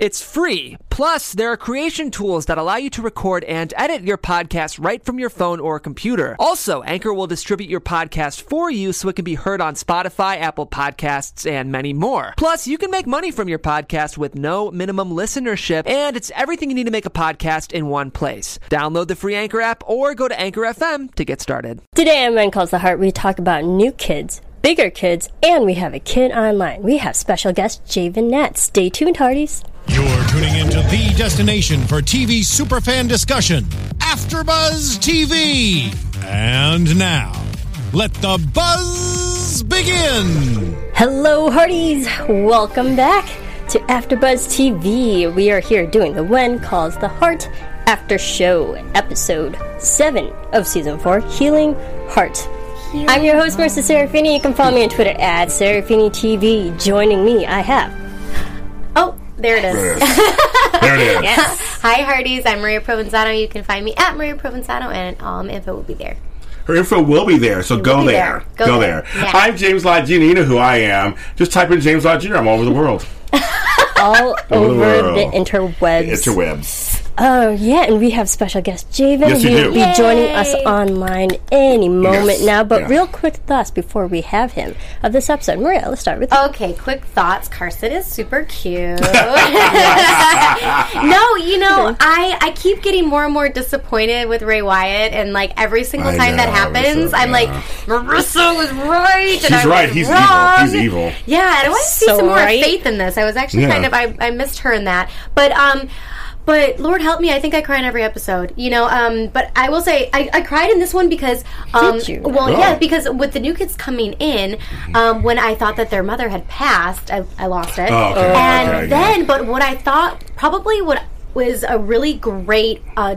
It's free. Plus, there are creation tools that allow you to record and edit your podcast right from your phone or computer. Also, Anchor will distribute your podcast for you so it can be heard on Spotify, Apple Podcasts, and many more. Plus, you can make money from your podcast with no minimum listenership, and it's everything you need to make a podcast in one place. Download the free Anchor app or go to Anchor FM to get started. Today on When Calls the Heart, we talk about new kids, bigger kids, and we have a kid online. We have special guest Javen Nat. Stay tuned, Hearties. You're tuning into the destination for TV superfan discussion, AfterBuzz TV. And now, let the buzz begin. Hello, Hearties. Welcome back to AfterBuzz TV. We are here doing the When Calls the Heart After Show, episode 7 of season 4, Healing Heart. I'm your host, Marissa Serafini. You can follow me on Twitter at Serafini TV. Joining me, I have Oh, there it is. There it is. Yes. Hi, Hearties. I'm Maria Provenzano. You can find me at Maria Provenzano, and all my info will be there. Her info will be there, so go there. there. Go, Go there. there. Yeah. I'm James Lott Jr. You know who I am. Just type in James Lott Jr. I'm all over the world. all the over world. the interwebs. Interwebs. Oh yeah, and we have special guest Javen. Yes, he will be Yay. joining us online any moment Yes. now. But Yeah. real quick thoughts before we have him of this episode. Maria, let's start with you. Okay, quick thoughts. Carson is super cute. no, you know, I I keep getting more and more disappointed with Ray Wyatt, and like every single I time that happens, Marissa, I'm like. Marissa was right. He's and I right. He's wrong. evil. He's evil. Yeah, and I want to see some more right. faith in this. I was actually Yeah. kind of I, I missed her in that, but um. But Lord help me, I think I cry in every episode. You know, um, but I will say I, I cried in this one because um, Did you? well, Oh. yeah, because with the new kids coming in, um, when I thought that their mother had passed, I, I lost it. Oh, okay. And Okay, then, but what I thought probably what was a really great uh,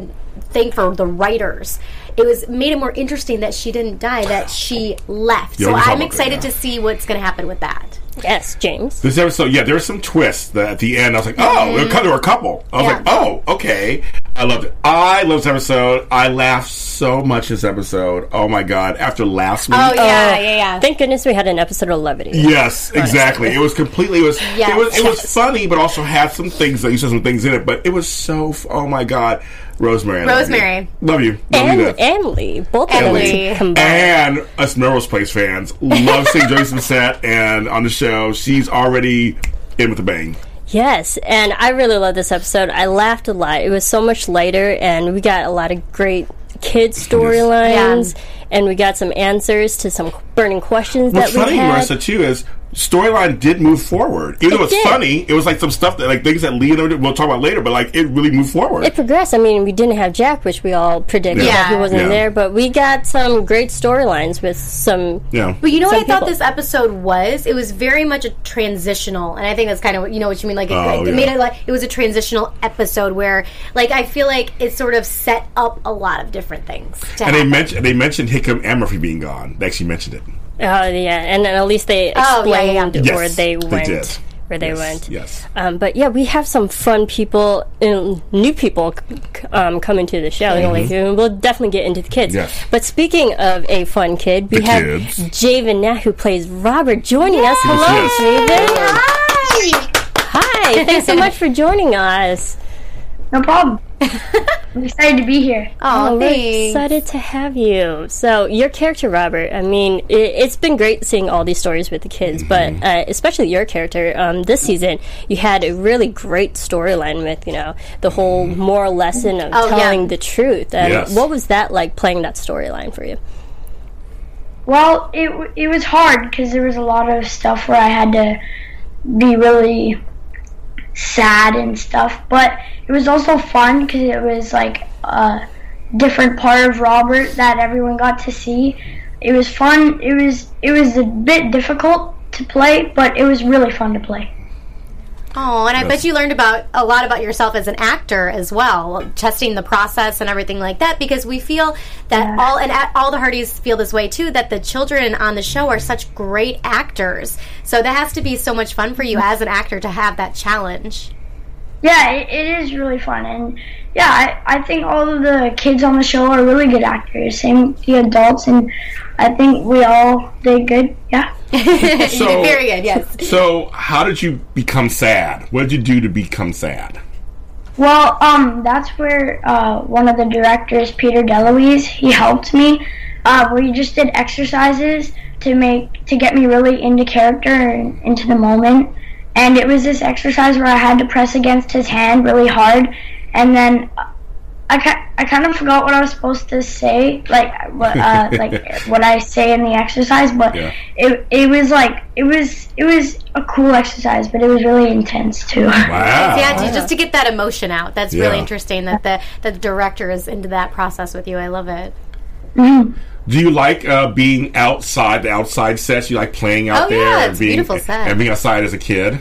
thing for the writers. It was made it more interesting that she didn't die; that she left. Yeah, so I'm excited that, yeah. to see what's going to happen with that. Yes, James. This episode, yeah, there were some twists that at the end. I was like, oh, there were a couple. I was Yeah. like, oh, okay. I loved it. I loved this episode. I laughed so much this episode. Oh my god! After last week, Oh yeah, oh, yeah, yeah. Thank goodness we had an episode of levity. Yes, exactly. It was completely. It was. Yes. It was. It was funny, but also had some things that you said some things in it. But it was so. Oh my god, Rosemary. I love you. Rosemary. Love you. Love And you. and Lee, both of And them Lee. combined. And us Melrose Place fans love seeing Joyce on set and on the show. She's already in with a bang. Yes, and I really love this episode. I laughed a lot. It was so much lighter, and we got a lot of great kid storylines, and we got some answers to some burning questions What's that we funny, had. Marissa, too, is storyline did move forward. Even though It it's did. funny, it was like some stuff that like things that Lee and I we'll talk about later. But like it really moved forward. It progressed. I mean, we didn't have Jack, which we all predicted Yeah. he wasn't Yeah. there, but we got some great storylines with some. yeah. But you know what I Some thought this episode was? It was very much a transitional, and I think that's kind of what you know what you mean. Like it, Oh, it yeah. made it like it was a transitional episode where, like, I feel like it sort of set up a lot of different things. To And they mentioned they mentioned Hickam and Murphy being gone. They actually mentioned it. Oh yeah, and then at least they Oh, yeah, yeah, explained yeah. where Yes, they they went. did. Where they Yes, went. yes. Um, but yeah, we have some fun people, um, new people c- c- um, coming to the show. You know, like, we'll definitely get into the kids. Mm-hmm. Yes. But speaking of a fun kid, we The have kids. Javen Nat, who plays Robert, joining us. Hello, Yes, Javen. Hi. Hi. Thanks so much for joining us. No problem. I'm excited to be here. Oh, we're excited to have you. So, your character, Robert, I mean, it, it's been great seeing all these stories with the kids, Mm-hmm. but uh, especially your character. Um, this season, you had a really great storyline with, you know, the whole moral lesson of Oh, yeah. telling the truth. And Yes. what was that like playing that storyline for you? Well, it it was hard because there was a lot of stuff where I had to be really sad and stuff, but it was also fun because it was like a different part of Robert that everyone got to see. It was fun. It was it was a bit difficult to play, but it was really fun to play. Oh, and I bet you learned about a lot about yourself as an actor as well, testing the process and everything like that. Because we feel that all and a- all the Hearties feel this way too. That the children on the show are such great actors, so that has to be so much fun for you as an actor to have that challenge. Yeah, it, it is really fun, and yeah, I, I think all of the kids on the show are really good actors. Same the adults, and I think we all did good. Yeah. So- Very good. Yes. So, how did you become sad? What did you do to become sad? Well, um, that's where uh, one of the directors, Peter DeLuise, he helped me. Uh, where he just did exercises to make to get me really into character and into the moment. And it was this exercise where I had to press against his hand really hard, and then I, ki- I kind of forgot what I was supposed to say, like what uh, like what I say in the exercise, but Yeah. it it was like it was it was a cool exercise, but it was really intense too. Wow. Yeah, to, just to get that emotion out. That's really interesting that the that the director is into that process with you. I love it. Do you like uh, being outside the outside sets? You like playing out Oh, there yeah, and it's a being beautiful set. and being outside as a kid?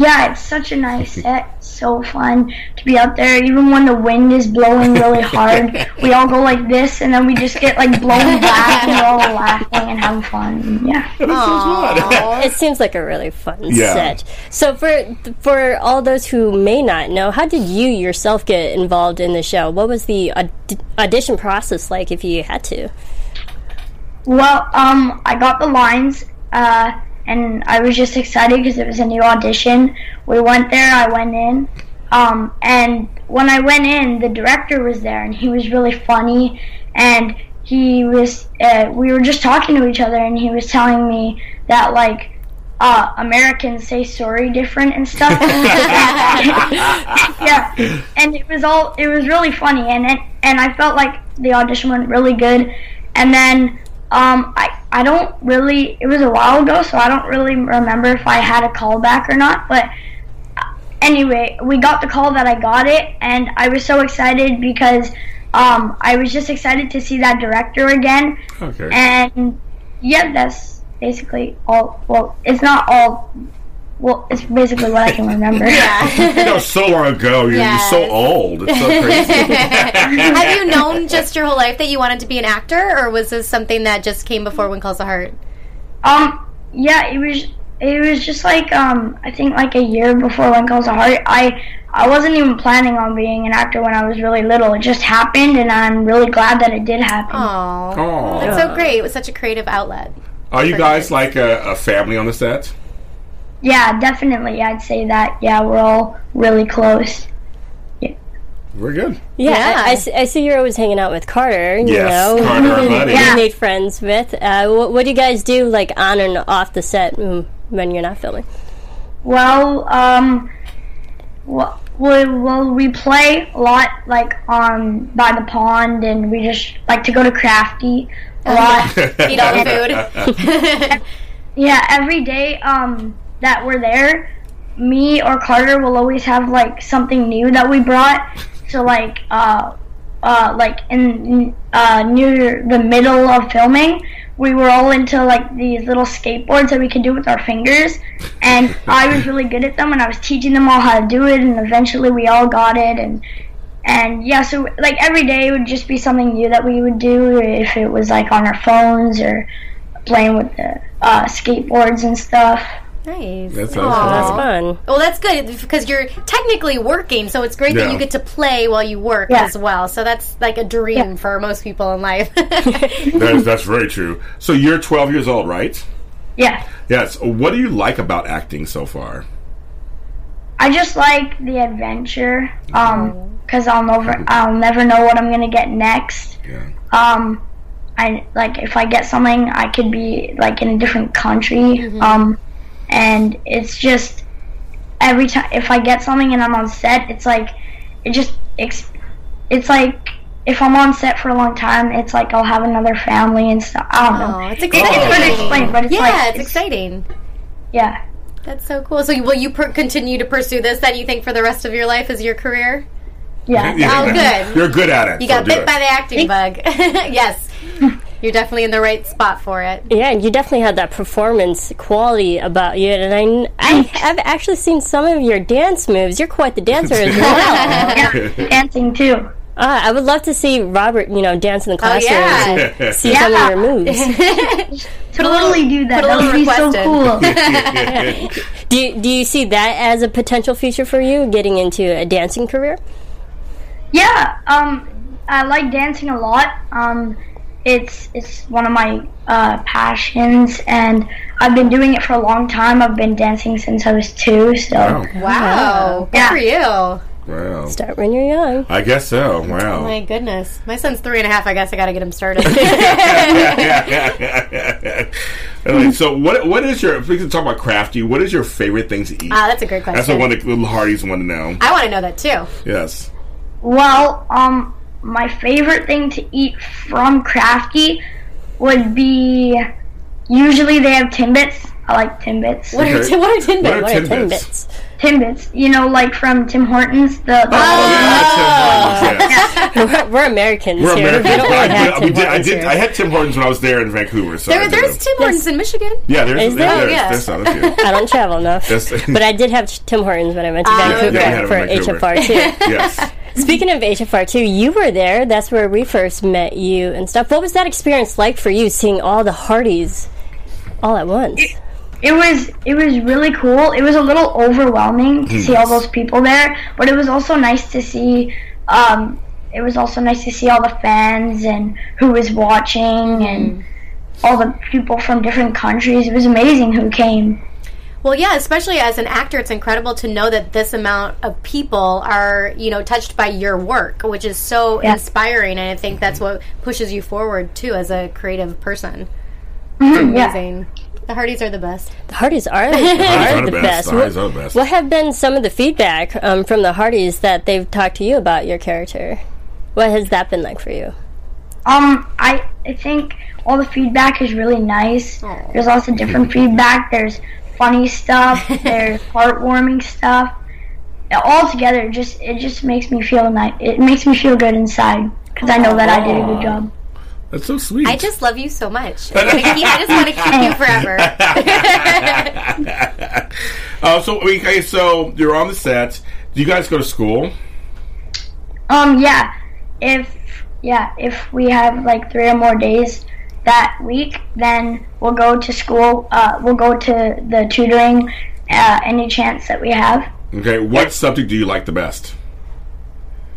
Yeah, it's such a nice set. So fun to be out there. Even when the wind is blowing really hard, we all go like this, and then we just get like blown back, and we're all laughing and having fun. Yeah. It seems like a really fun Yeah. set. So for for all those who may not know, how did you yourself get involved in the show? What was the aud- audition process like if you had to? Well, um, I got the lines, uh, and I was just excited because it was a new audition. We went there. I went in, um, and when I went in, the director was there, and he was really funny, and he was. Uh, we were just talking to each other, and he was telling me that like. Uh, Americans say sorry different and stuff. yeah, and it was all it was really funny, and and, and I felt like the audition went really good. And then um, I I don't really it was a while ago, so I don't really remember if I had a callback or not. But uh, anyway, we got the call that I got it, and I was so excited because um, I was just excited to see that director again. Okay. And yeah, that's basically all. Well, it's not all. Well, it's basically what I can remember. Yeah. That was so long ago. You're, you're so old. It's so crazy. Have you known just your whole life that you wanted to be an actor, or was this something that just came before When Calls the Heart? Um, yeah, it was. It was just like um, I think like a year before When Calls the Heart. I I wasn't even planning on being an actor when I was really little. It just happened, and I'm really glad that it did happen. Oh, Oh. that's so great! It was such a creative outlet. Are you guys like a, a family on the set? Yeah, definitely. I'd say that. Yeah, we're all really close. Yeah. We're good. Yeah, Yeah. I, I see, I see you're always hanging out with Carter. You Yes, know, Carter, our buddy. you Yeah. made friends with. Uh, what, what do you guys do like on and off the set when you're not filming? Well, um, well, we, well, we play a lot, like on by the pond, and we just like to go to Crafty a lot. Eat all the food. Yeah, every day um, that we're there, me or Carter will always have like something new that we brought. So like, uh, uh, like in uh, near the middle of filming, we were all into like these little skateboards that we could do with our fingers, and I was really good at them, and I was teaching them all how to do it, and eventually we all got it, and and yeah, so like every day would just be something new that we would do if it was like on our phones or playing with the uh, skateboards and stuff. Nice. That's Aw. awesome. That's fun. Well, that's good because you're technically working, so it's great Yeah. that you get to play while you work Yeah. as well. So that's like a dream Yeah. for most people in life. That's, that's very true. So you're 12 years old, right? Yeah, Yes. What do you like about acting so far? I just like the adventure um because I'll never I'll never know what I'm gonna get next. Yeah. Um, I like if I get something, I could be like in a different country. Um, and it's just every time if I get something and I'm on set, it's like it just ex- it's like if I'm on set for a long time, it's like I'll have another family and stuff. I don't know. oh, it's It's hard to exciting. explain, but it's yeah, like it's exciting. yeah. That's so cool. So, will you per- continue to pursue this? That you think for the rest of your life is your career? Yeah. Oh, good. You're good at it. You so got bit it. by the acting bug. yes, you're definitely in the right spot for it. Yeah, and you definitely had that performance quality about you, and I, I have actually seen some of your dance moves. You're quite the dancer as well. yeah. Dancing too. Uh, I would love to see Robert, you know, dance in the Oh, classroom yeah. and see some of your moves. Totally do that. That would be so in. cool. Do you, do you see that as a potential future for you, getting into a dancing career? Yeah, um, I like dancing a lot. Um, it's it's one of my uh, passions, and I've been doing it for a long time. I've been dancing since I was two. So Wow. Wow. Good Yeah. for you. Wow. Start when you're young. I guess so. Wow. My goodness. My son's three and a half. I guess I got to get him started. Anyway, so what what is your if we can talk about crafty, what is your favorite thing to eat? Ah, that's a great question. That's what one of the little Hearties want to know. I want to know that too. Yes. Well, um, my favorite thing to eat from Crafty would be usually they have Timbits. I like Timbits. What are, Okay. t- what are Timbits? What are What are Timbits? Timbits? Timbits, you know, like from Tim Hortons. The, the Oh, yeah, Tim Hortons, oh. yes. We're, we're Americans We're here. Americans. We don't I really have we Tim did- I did. here. I had Tim Hortons when I was there in Vancouver. So There, there's. Tim Hortons in Michigan. Yeah, there's Is there? there's, Oh, yeah. there's, some, there's a I don't travel enough. But I did have Tim Hortons when I went to ah, Vancouver yeah, we for in Vancouver. HFR too. Yes. Speaking of HFR too, you were there. That's where we first met you and stuff. What was that experience like for you, seeing all the Hearties all at once? it was it was really cool. It was a little overwhelming to see all those people there, but it was also nice to see. Um, it was also nice to see all the fans and who was watching and all the people from different countries. It was amazing who came. Well, yeah, especially as an actor, it's incredible to know that this amount of people are, you know, touched by your work, which is so Yeah. inspiring. And I think that's what pushes you forward, too, as a creative person. Mhm, yeah. Amazing. The Hearties are the best. The Hearties are, are, are the the best. best. The Hearties What, are the best. what have been some of the feedback um, from the Hearties that they've talked to you about your character? What has that been like for you? Um, I I think all the feedback is really nice. There's lots of different feedback. There's funny stuff. there's heartwarming stuff. All together, it just it just makes me feel nice. It makes me feel good inside because I know that I did a good job. That's so sweet. I just love you so much. I, keep- I just want to keep you forever. Uh, so okay, so you're on the set. Do you guys go to school? Um, yeah. If yeah, if we have like three or more days that week, then we'll go to school. Uh, we'll go to the tutoring uh, any chance that we have. Okay, what subject do you like the best?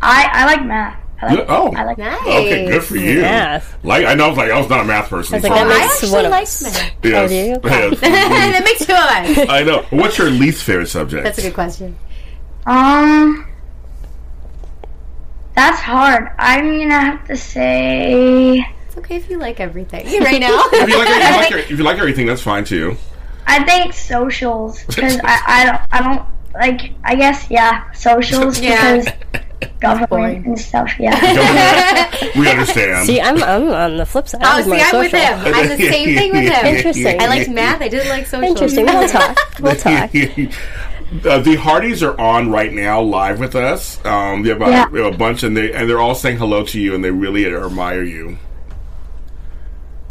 I I like math. I like, oh. I like Nice. Okay, good for you. Math. Like I know, I was like I was not a math person. I was like, so- I makes actually like math. yes, Oh, do you? yes. that makes two of us. I know. What's your least favorite subject? That's a good question. Um, that's hard. I'm gonna have to say. It's okay if you like everything right now. if you like, if you like, if you like everything, that's fine too. I think socials because I, I don't I don't like I guess yeah socials Yeah. because government and stuff yeah. we understand. See, I'm, I'm on the flip side. I Oh, was see, more I'm with him. I'm the same thing with him. Interesting. I liked math. I didn't like socials. Interesting. We'll talk. We'll talk. Uh, the Hearties are on right now, live with us. Um, we, have a, Yeah. we have a bunch, and they and they're all saying hello to you, and they really admire you.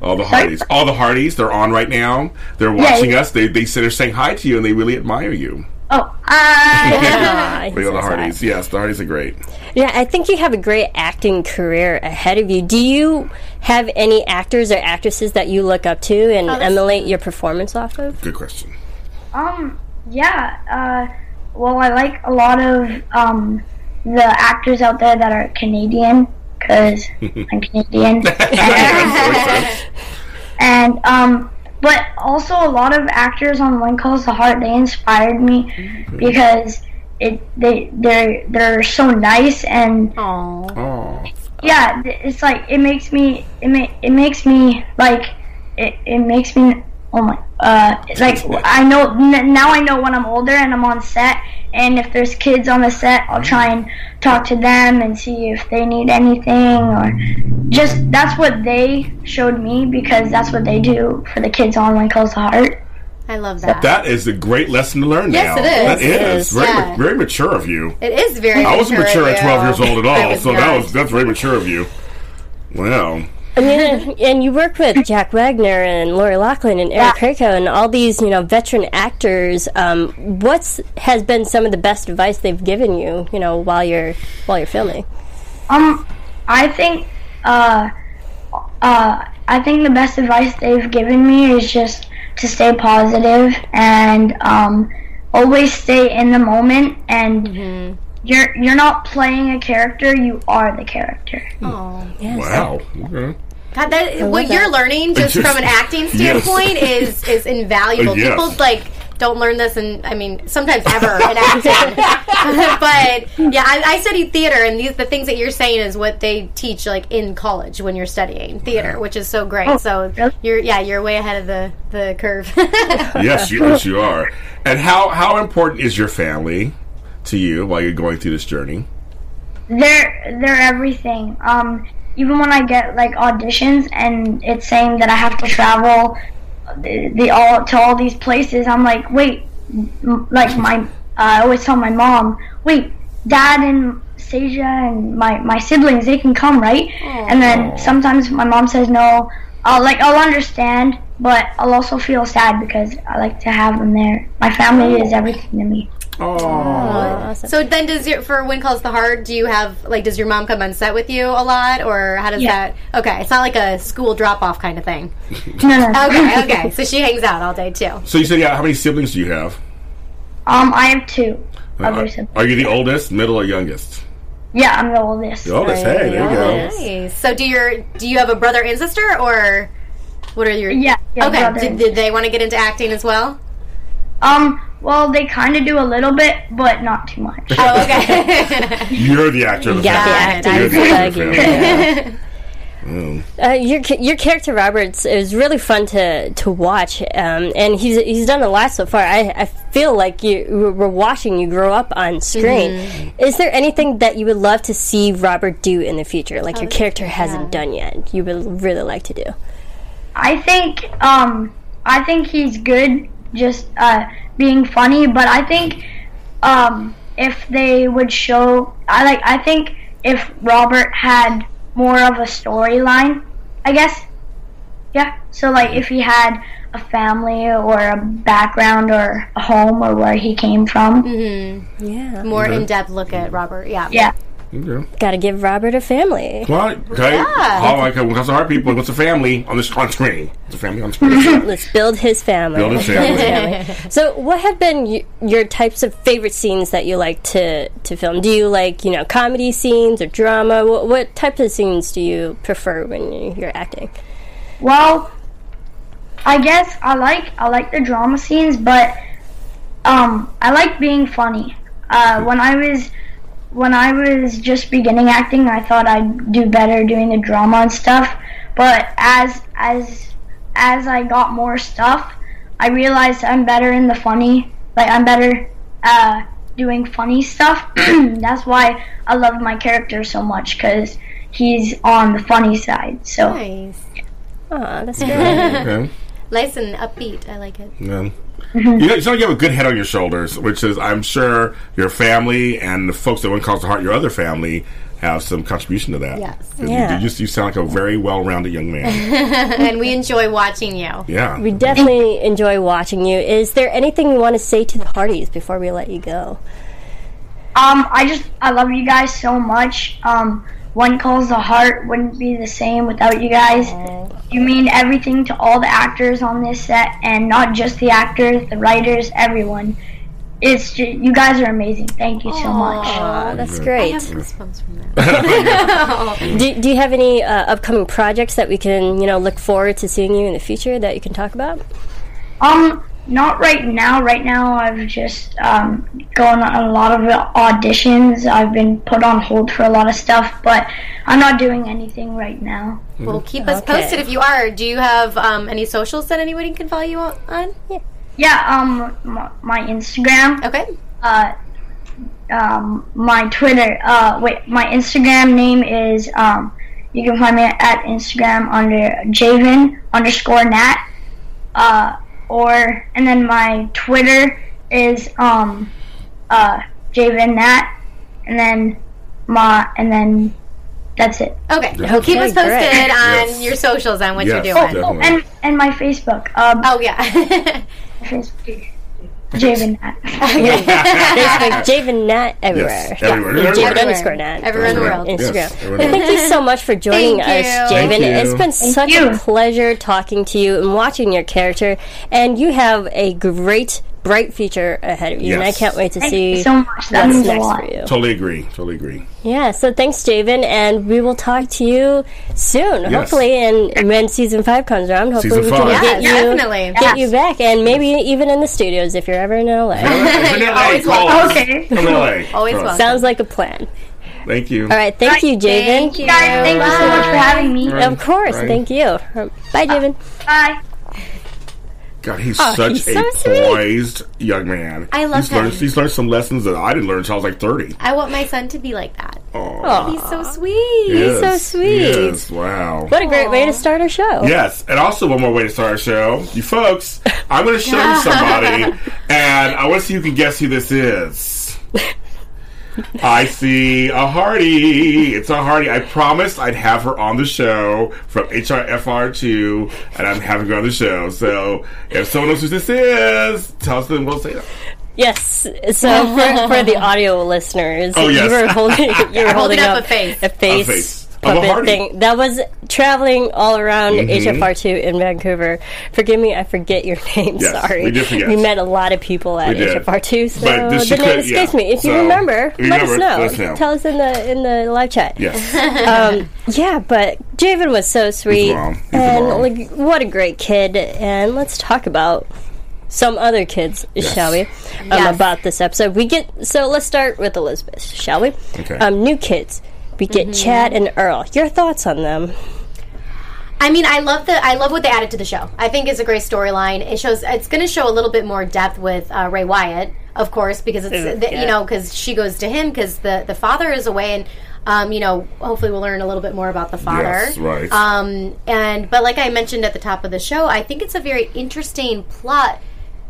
All the Hearties, all the Hearties, they're on right now. They're watching yeah. us. They they say they're saying hi to you, and they really admire you. Oh, I he We are the says that. Hearties. Yes, the Hearties are great. Yeah, I think you have a great acting career ahead of you. Do you have any actors or actresses that you look up to and that's- emulate your performance off of? Good question. um yeah. Uh, well, I like a lot of um the actors out there that are Canadian because I'm Canadian. and, and um but also a lot of actors on When Calls the Heart they inspired me because it they they're they're so nice and Aw. Oh, yeah it's like it makes me it, ma- it makes me like it, it makes me oh my uh it's like i know n- now i know when i'm older and i'm on set and if there's kids on the set i'll try and talk to them and see if they need anything or just that's what they showed me because that's what they do for the kids on when calls the heart I love that. that is a great lesson to learn. Yes, now. it is. That It is is, very yeah. very mature of you. it is very. I wasn't mature at twelve years old at all, was so that was that's very mature of you. Wow. I mean, and you work with Jack Wagner and Lori Loughlin and Erin Krakow and all these, you know, veteran actors. Um, what's has been some of the best advice they've given you, you know, while you're while you're filming? Um, I think, uh, uh, I think the best advice they've given me is just to stay positive and um, always stay in the moment and you're you're not playing a character, you are the character. Hmm. Oh. yes. Wow. Okay. God, that, what that. you're learning just Just- from an acting Yes. standpoint is is invaluable. Yes. People like don't learn this, and I mean sometimes ever in acting. but yeah, I, I studied theater, and these the things that you're saying is what they teach like in college when you're studying theater, which is so great. Oh, so really? you're yeah, you're way ahead of the the curve. Yes, you, yes, you are. And how how important is your family to you while you're going through this journey? They're they're everything. Um, even when I get like auditions and it's saying that I have to travel the, the all to all these places, I'm like, wait, m- like my I always tell my mom, wait, dad and Seja and my my siblings they can come, right? And then sometimes my mom says no. I'll like I'll understand, but I'll also feel sad because I like to have them there. My family is everything to me. Oh, so then, does your for when calls the heart? Do you have like does your mom come on set with you a lot, or how does Yeah. that? Okay, it's not like a school drop off kind of thing. Okay, okay. So she hangs out all day too. so you said yeah. How many siblings do you have? Um, I have two other Are, are you the oldest, middle, or youngest? Yeah, I'm the oldest. The oldest. Hey, there you go. Nice. So do your do you have a brother and sister, or what are your? Yeah. yeah Okay. Did, did they want to get into acting as well? Um. Well, they kind of do a little bit, but not too much. Oh, okay. You're the actor of the got the family. You're the actor of the bug in. Uh, your your character Roberts is really fun to to watch, um, and he's he's done a lot so far. I, I feel like you we're watching you grow up on screen. Is there anything that you would love to see Robert do in the future, like your character hasn't done yet? You would really like to do. I think. Um. I think he's good, just uh, being funny. But I think, um, if they would show, I like. I think if Robert had more of a storyline, I guess. Yeah. So like, if he had a family or a background or a home or where he came from. Yeah, More in depth look at Robert. Yeah. Yeah. Okay. got to give Robert a family. Well, okay. How like when it comes to hard people, what's a family on the on screen? It's a family on screen. Let's build his family. Build his family. So, what have been y- your types of favorite scenes that you like to, to film? Do you like, you know, comedy scenes or drama? What, what type of scenes do you prefer when you- you're acting? Well, I guess I like I like the drama scenes, but um, I like being funny. Uh, when I was when I was just beginning acting, I thought I'd do better doing the drama and stuff. But as as as I got more stuff, I realized I'm better in the funny. Like I'm better uh, doing funny stuff. That's why I love my character so much because he's on the funny side. So. Nice. Oh, that's great. Okay. Nice and upbeat. I like it. Yeah. You know, you sound like you have a good head on your shoulders, which is, I'm sure, your family and the folks that When Calls the Heart, your other family, have some contribution to that. Yes. 'Cause Yeah. You, you, you sound like a very well-rounded young man. and we enjoy watching you. Yeah. We definitely enjoy watching you. Is there anything you want to say to the Hearties before we let you go? Um, I just I love you guys so much. Um, when calls the heart wouldn't be the same without you guys. You mean everything to all the actors on this set, and not just the actors, the writers, everyone. It's ju- you guys are amazing. Thank you so much. Oh, that's I have great. goosebumps from that. Do, do you have any uh, upcoming projects that we can, you know, look forward to seeing you in the future that you can talk about? Um, not right now. Right now, I've just um, gone on a lot of auditions. I've been put on hold for a lot of stuff, but I'm not doing anything right now. Well, keep us Okay. posted if you are. Do you have um, any socials that anybody can follow you on? on? Yeah. Um, my, my Instagram. Okay. uh, um, my Twitter. Uh, wait, my Instagram name is um, you can find me at Instagram under Javen underscore Nat. Uh, or and then my Twitter is um, uh, Javen Nat, and then my and then that's it. Okay. Well, keep us posted great. on Yes. your socials on what Yes, you're doing. definitely. And and my Facebook. Um, Oh yeah. Facebook. Javen Nat. Javen Nat everywhere. Yes, everywhere. Javen Everywhere. underscore Nat. Everywhere in the world. Instagram. Yes, everywhere. Thank you so much for joining Thank us. Javen. It's been such you. a pleasure talking to you and watching your character. And you have a great bright future ahead of you, and I can't wait to Thank see you so much. That what's means a next lot. for you. Totally agree. Totally agree. Yeah, so thanks, Javen, and we will talk to you soon, Yes. hopefully. And when season five comes around, hopefully Season we can five. get Yeah, you definitely. get you back, and maybe even in the studios if you're ever in LA. It's in LA. always Call welcome. Okay. From LA. Always welcome. Sounds like a plan. Thank you. All right, thank you, Javen. Thank you. Guys, thank you so much for having me. Of course, Right. thank you. Bye, Javen. Bye. God, he's Oh, such he's a so sweet. poised young man. I love he's Learned, him. he's learned some lessons that I didn't learn until I was like 30. I want my son to be like that. Oh, He's so sweet. He's so sweet. Yes, wow. What a great way to start our show. Yes, and also one more way to start our show. You folks, I'm going to show you somebody, and I want to see who can guess who this is. I see a Hearty. It's a Hearty. I promised I'd have her on the show from HRFR2, and I'm having her on the show. So if someone knows who this is, tell us, and we'll say that. Yes. So for, for the audio listeners, Oh, yes. you were holding you were holding, Holding up up a face. a face, A face. Of a puppet thing that was traveling all around Mhm. HFR2 in Vancouver. Forgive me, I forget your name. Yes, Sorry, we did forget. We met a lot of people at We. HFR2, so But this- the name could- yeah. me. If you remember, you let us remember, know. let us know. Tell us in the in the live chat. Yes. Um, yeah, but Javen was so sweet, the bomb. He's and bomb. like, what a great kid. And let's talk about some other kids, shall we? Um, Yes. About this episode, we get so let's start with Elizabeth, shall we? Okay. Um, new kids. We get Mm-hmm. Chad and Earl. Your thoughts on them? I mean, I love the I love what they added to the show. I think it's a great storyline. It shows it's going to show a little bit more depth with uh, Ray Wyatt, of course, because it's Ooh, the, yeah. you know because she goes to him because the the father is away and. Um, you know, hopefully we'll learn a little bit more about the father. Yes, right. Um, and but like I mentioned at the top of the show, I think it's a very interesting plot,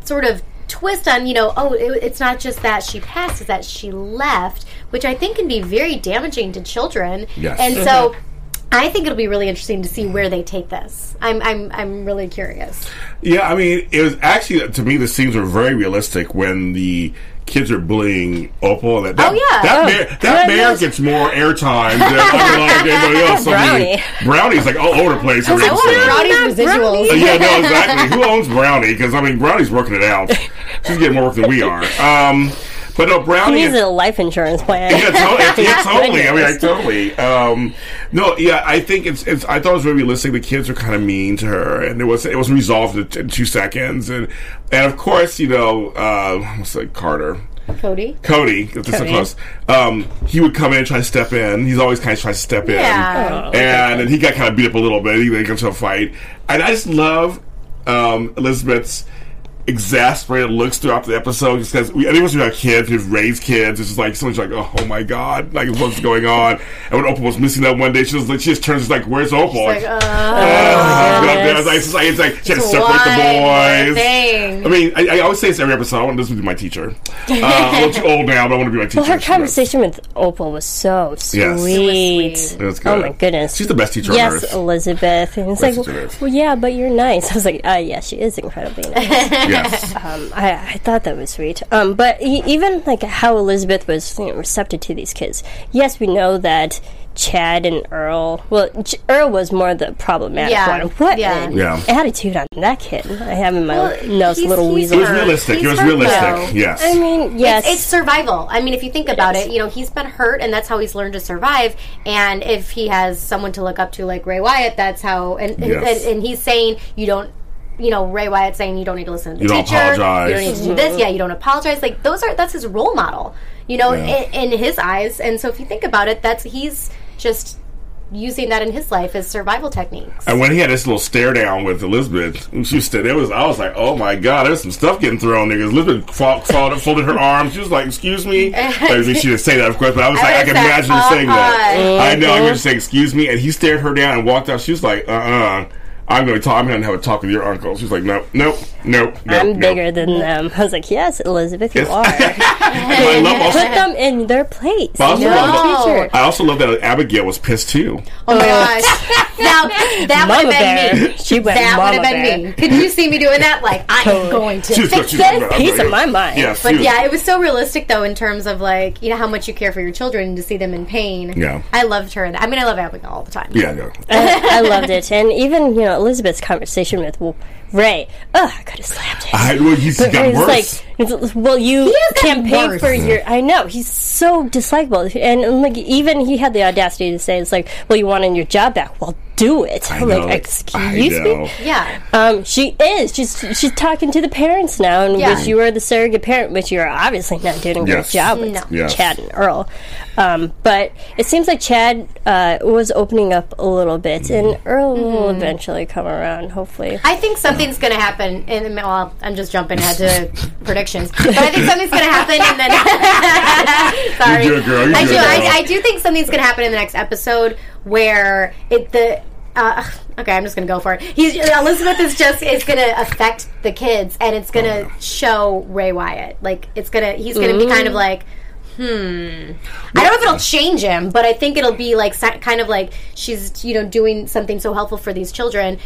sort of twist on you know, oh, it, it's not just that she passed; it's that she left, which I think can be very damaging to children. Yes. And so. Mm-hmm. I think it'll be really interesting to see where they take this. I'm I'm I'm really curious. Yeah, I mean, it was actually to me the scenes were very realistic when the kids are bullying Opal. And that, that, Oh, yeah. that Oh, bear, that bear goodness. gets more airtime than like anybody else. I mean, Brownie. Brownie's like all over the place. every I want episode. Brownie's residuals. Yeah, no, exactly. Who owns Brownie? Because I mean, Brownie's working it out. She's getting more work than we are. Um, but no, Brownie. He is- needs a life insurance plan. yeah, to- yeah, totally. I mean, I totally. Um, no, yeah, I think it's, it's. I thought it was very realistic. The kids were kind of mean to her, and it was it was resolved in, in two seconds. And and of course, you know, uh, what's like Carter. Cody. Cody, if this so close, um, he would come in and try to step in. He's always kind of trying to step Yeah. in, and, and he got kind of beat up a little bit. He got into a fight, and I just love um, Elizabeth's exasperated looks throughout the episode because we, I think once we have kids, we've raised kids. It's just like someone's like, oh, oh my god, like what's going on? And when Opal was missing that one day, she was like, she just turns like, where's Opal? Like, Like, uh, "Oh, goodness. it's like, it's like, it's like she had to separate the boys. thing. I mean, I, I always say this every episode. I want this to be my teacher. Uh, I'm a little too old now, but I want to be my teacher. Well, her She conversation with Opal was so sweet. Yes. It was sweet. It was Oh my goodness. She's the best teacher on Yes, earth. Elizabeth. And it's Best like, well, well, yeah, but you're nice. I was like, uh, yeah, she is incredibly nice. yes. um, I, I thought that was sweet. Um, but e- even like how Elizabeth was you know, receptive to these kids. Yes, we know that Chad and Earl. Well, Ch- Earl was more the problematic Yeah, one. What yeah. an Yeah. attitude on that kid? I have in my Well, nose he's- little he's It weasel. was realistic. He's it was hurt, realistic. though. Yes. I mean, yes, It's, it's survival. I mean, if you think about is. it, you know, he's been hurt, and that's how he's learned to survive. And if he has someone to look up to, like Ray Wyatt, that's how. And Yes. and, and he's saying you don't. You know, Ray Wyatt saying you don't need to listen to the You don't teacher. apologize. You don't need to do this. Yeah, you don't apologize. Like those are that's his role model. You know, Yeah. in, in his eyes. And so if you think about it, that's he's just using that in his life as survival techniques. and when he had this little stare down with Elizabeth, she was it was I was like, oh my god, there's some stuff getting thrown there. Elizabeth fa- folded, folded her arms. She was like, excuse me. I mean, she didn't say that, of course, but I was I like, I can imagine her saying that. "Uh-uh." I know. I'm going to say, excuse me, and he stared her down and walked out. She was like, uh, uh I'm going to talk. I'm going to have a talk with your uncle. She's like, no, no, no, no. I'm no. bigger than them. I was like, yes, Elizabeth, you are. And I love also. Put them in their place. I also, You're love the that. I also love that Abigail was pissed too. Oh my oh. gosh! now that would have been bear. me. She went that would have been bear. me. Could you see me doing that? Like I am going to She fix she was- this. Piece of my mind. Yes, But she was- yeah, it was so realistic though in terms of like you know how much you care for your children to see them in pain. Yeah. I loved her. I mean, I love Abigail all the time. Yeah, no. I, I loved it, and even you know Elizabeth's conversation with well, Ray. Ugh, I could have slapped him. I, well, he's got worse. like, well, you has gotten campaign worse. for your. I know he's so dislikable, and like even he had the audacity to say, "It's like, well, you wanted your job back. Well, do it." I I'm know. excuse I me. Yeah. Um, she is. She's she's talking to the parents now, and Yeah. which you are the surrogate parent, which you're obviously not doing a great Yes. job with No. Yes. Chad and Earl. Um, but it seems like Chad uh, was opening up a little bit, and Earl will eventually come around. Hopefully, I think something's going to happen. In, well, I'm just jumping ahead to predictions, but I think something's going to happen, and then sorry, You're good, girl. You're I good, do. girl. I, I do think something's going to happen in the next episode where it the. Uh, okay, I'm just gonna go for it. He's Elizabeth is just is gonna affect the kids, and it's gonna show Ray Wyatt. Like it's gonna he's gonna be kind of like, hmm. I don't know if it'll change him, but I think it'll be like kind of like she's you know doing something so helpful for these children,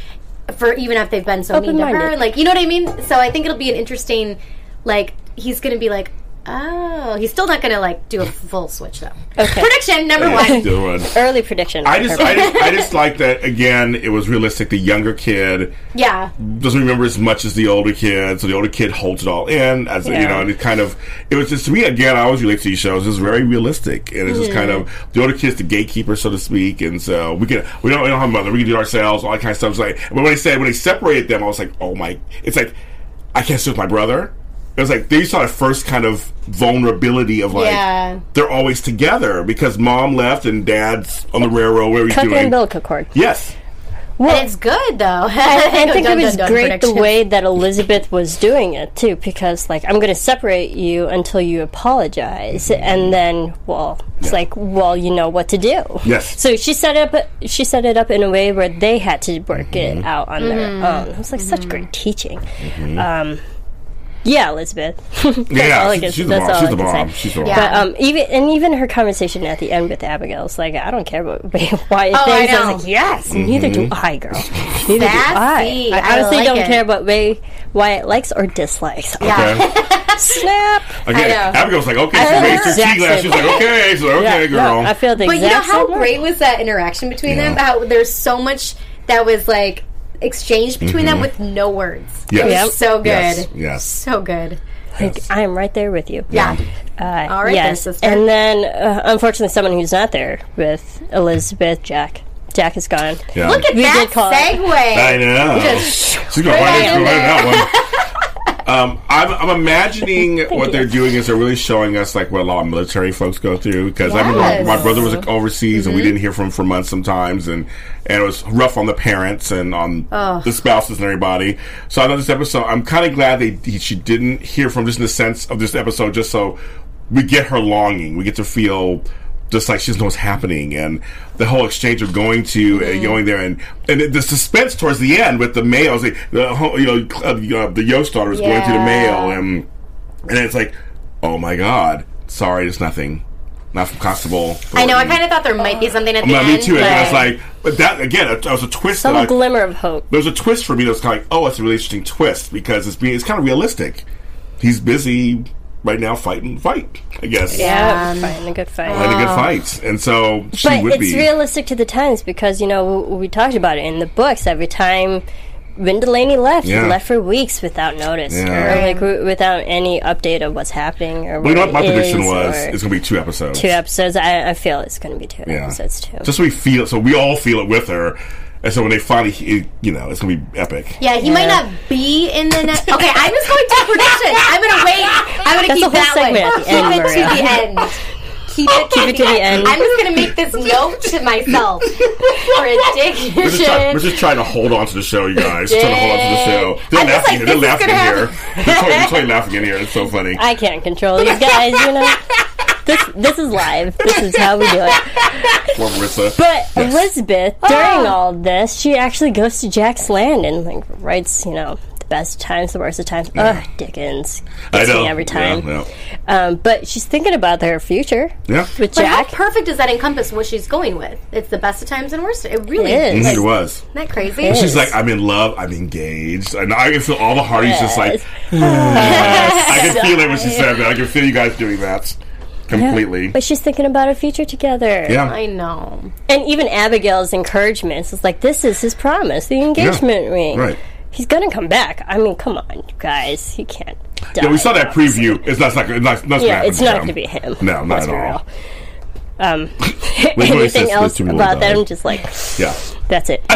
for even if they've been so mean to her. Open-minded. Like you know what I mean. So I think it'll be an interesting. Like he's gonna be like. Oh, he's still not gonna like do a full switch though. Okay. Prediction number one. Still one. early prediction. I just, I just, I just like that. Again, it was realistic. The younger kid Yeah, doesn't remember as much as the older kid, so the older kid holds it all in. As you know, and it kind of, it was just to me again. I always relate to these shows. It's very realistic, and it's just kind of mm-hmm. the older kid's the gatekeeper, so to speak. And so we can, we don't, we don't have a mother. We can do it ourselves. All that kind of stuff. It's like, but when they said when they separated them, I was like, oh my! It's like I can't sit with my brother. It was like they saw the first kind of vulnerability of like Yeah. they're always together because mom left and dad's on the railroad. Where he's Cut the doing? umbilical cord. Yes. Well, and it's good though. I think Dun, it was dun, dun, great predictions. the way that Elizabeth was doing it too, because like I'm going to separate you until you apologize, and then well, it's Yeah. like well, you know what to do. Yes. So she set it up. She set it up in a way where they had to work Mm-hmm. it out on their own. It was like such great teaching. Mm-hmm. Um, yeah, Elizabeth. That's Yeah, all I can- she's the that's bomb. all She's I the can say. bomb. She's the bomb. Yeah. But um, even and even her conversation at the end with Abigail's like, I don't care about why Oh, I things. I, know. was like, yes, neither Mm-hmm. do I, girl. Neither Sassy. do I. I I honestly like don't it. care about Ray Wyatt likes or dislikes. Yeah. Okay. Snap. Okay. know. Abigail's like, okay, she raised her exact tea glass. She's like, okay, so okay, Yeah, girl. No, I feel the But you know how same way. great was that interaction between them? How there's so much that was like exchanged between them with no words. Mm-hmm. Yes. It was Yep. so good. Yes, yes. So good. Like, I am right there with you. Yeah. Uh, All right, yes. then, sister. And then, uh, unfortunately, someone who's not there with Elizabeth, Jack. Jack is gone. Yeah. Look at We that did it. segue. I know. Just She's going right right in into there. that one. Um, I'm, I'm imagining what they're doing is they're really showing us like what a lot of military folks go through because I remember my, my brother was like, overseas and we didn't hear from him for months sometimes and and it was rough on the parents and on the spouses and everybody. So I know this episode. I'm kind of glad they he, she didn't hear from just in the sense of this episode, just so we get her longing. We get to feel just like she doesn't know what's happening, and the whole exchange of going to and going there, and and the suspense towards the end with the mail, it's like, the whole- you know uh, uh, the Yost daughter was going through the mail, and and it's like, oh my god, sorry, it's nothing, not from Constable. I know. I kind of thought there might be something at the Well, end. me too. And I was like, but that again, it, it was a twist. Some that I, glimmer of hope. there was a twist for me that was kind of like, oh, it's a really interesting twist because it's being it's kind of realistic. He's busy right now fighting the fight, I guess. Yeah, Um, fighting a good fight. Fighting a good fight, and so she but would it's be. realistic to the times because you know we, we talked about it in the books. Every time Wynn Delaney left, Yeah. he left for weeks without notice, Yeah. or like w- without any update of what's happening. Or Well, you know what my prediction was? It's going to be two episodes. two episodes. I, I feel it's going to be two Yeah. episodes too. Just so we feel it, so we all feel it with her, and so when they finally, he- you know, it's going to be epic. Yeah, he might not be in the next. Okay, I'm just going to prediction. I'm going to wait. I'm going to That's keep a whole that segment one. at the end, keep it to the end. Keep it, Keep it to the end. I'm just going to make this note to myself. Prediction. We're just, try, we're just trying to hold on to the show, you guys. Trying to hold on to the show. They're I'm just laughing. like, they're laughing in gonna here. They're totally, they're totally laughing in here. It's so funny. I can't control you guys. You know, this this is live. This is how we do it. Poor Marissa. But Yes. Elizabeth, during oh. all this, she actually goes to Jack's land and like writes, you know, the best times, the worst of times. Ugh, Dickens I know. me every time. Yeah, Um, but she's thinking about her future yeah. with But how perfect does that encompass what she's going with? It's the best of times and worst. It really It is. is. Mhm, it was. Isn't that crazy? It She's like, I'm in love. I'm engaged. And I can feel all the Hearties just like, Yes. I can feel it when she said that. I can feel you guys doing that. completely. But she's thinking about a future together. Yeah. I know. And even Abigail's encouragement is like, this is his promise, the engagement ring. Right. He's gonna come back. I mean, come on, you guys. He can't. Die. Yeah, we saw that preview. It's not, it's not, it's not, Yeah, gonna it's not to be him. No, not Let's at all. Um, anything else this to me about them? Just like Yeah. that's it.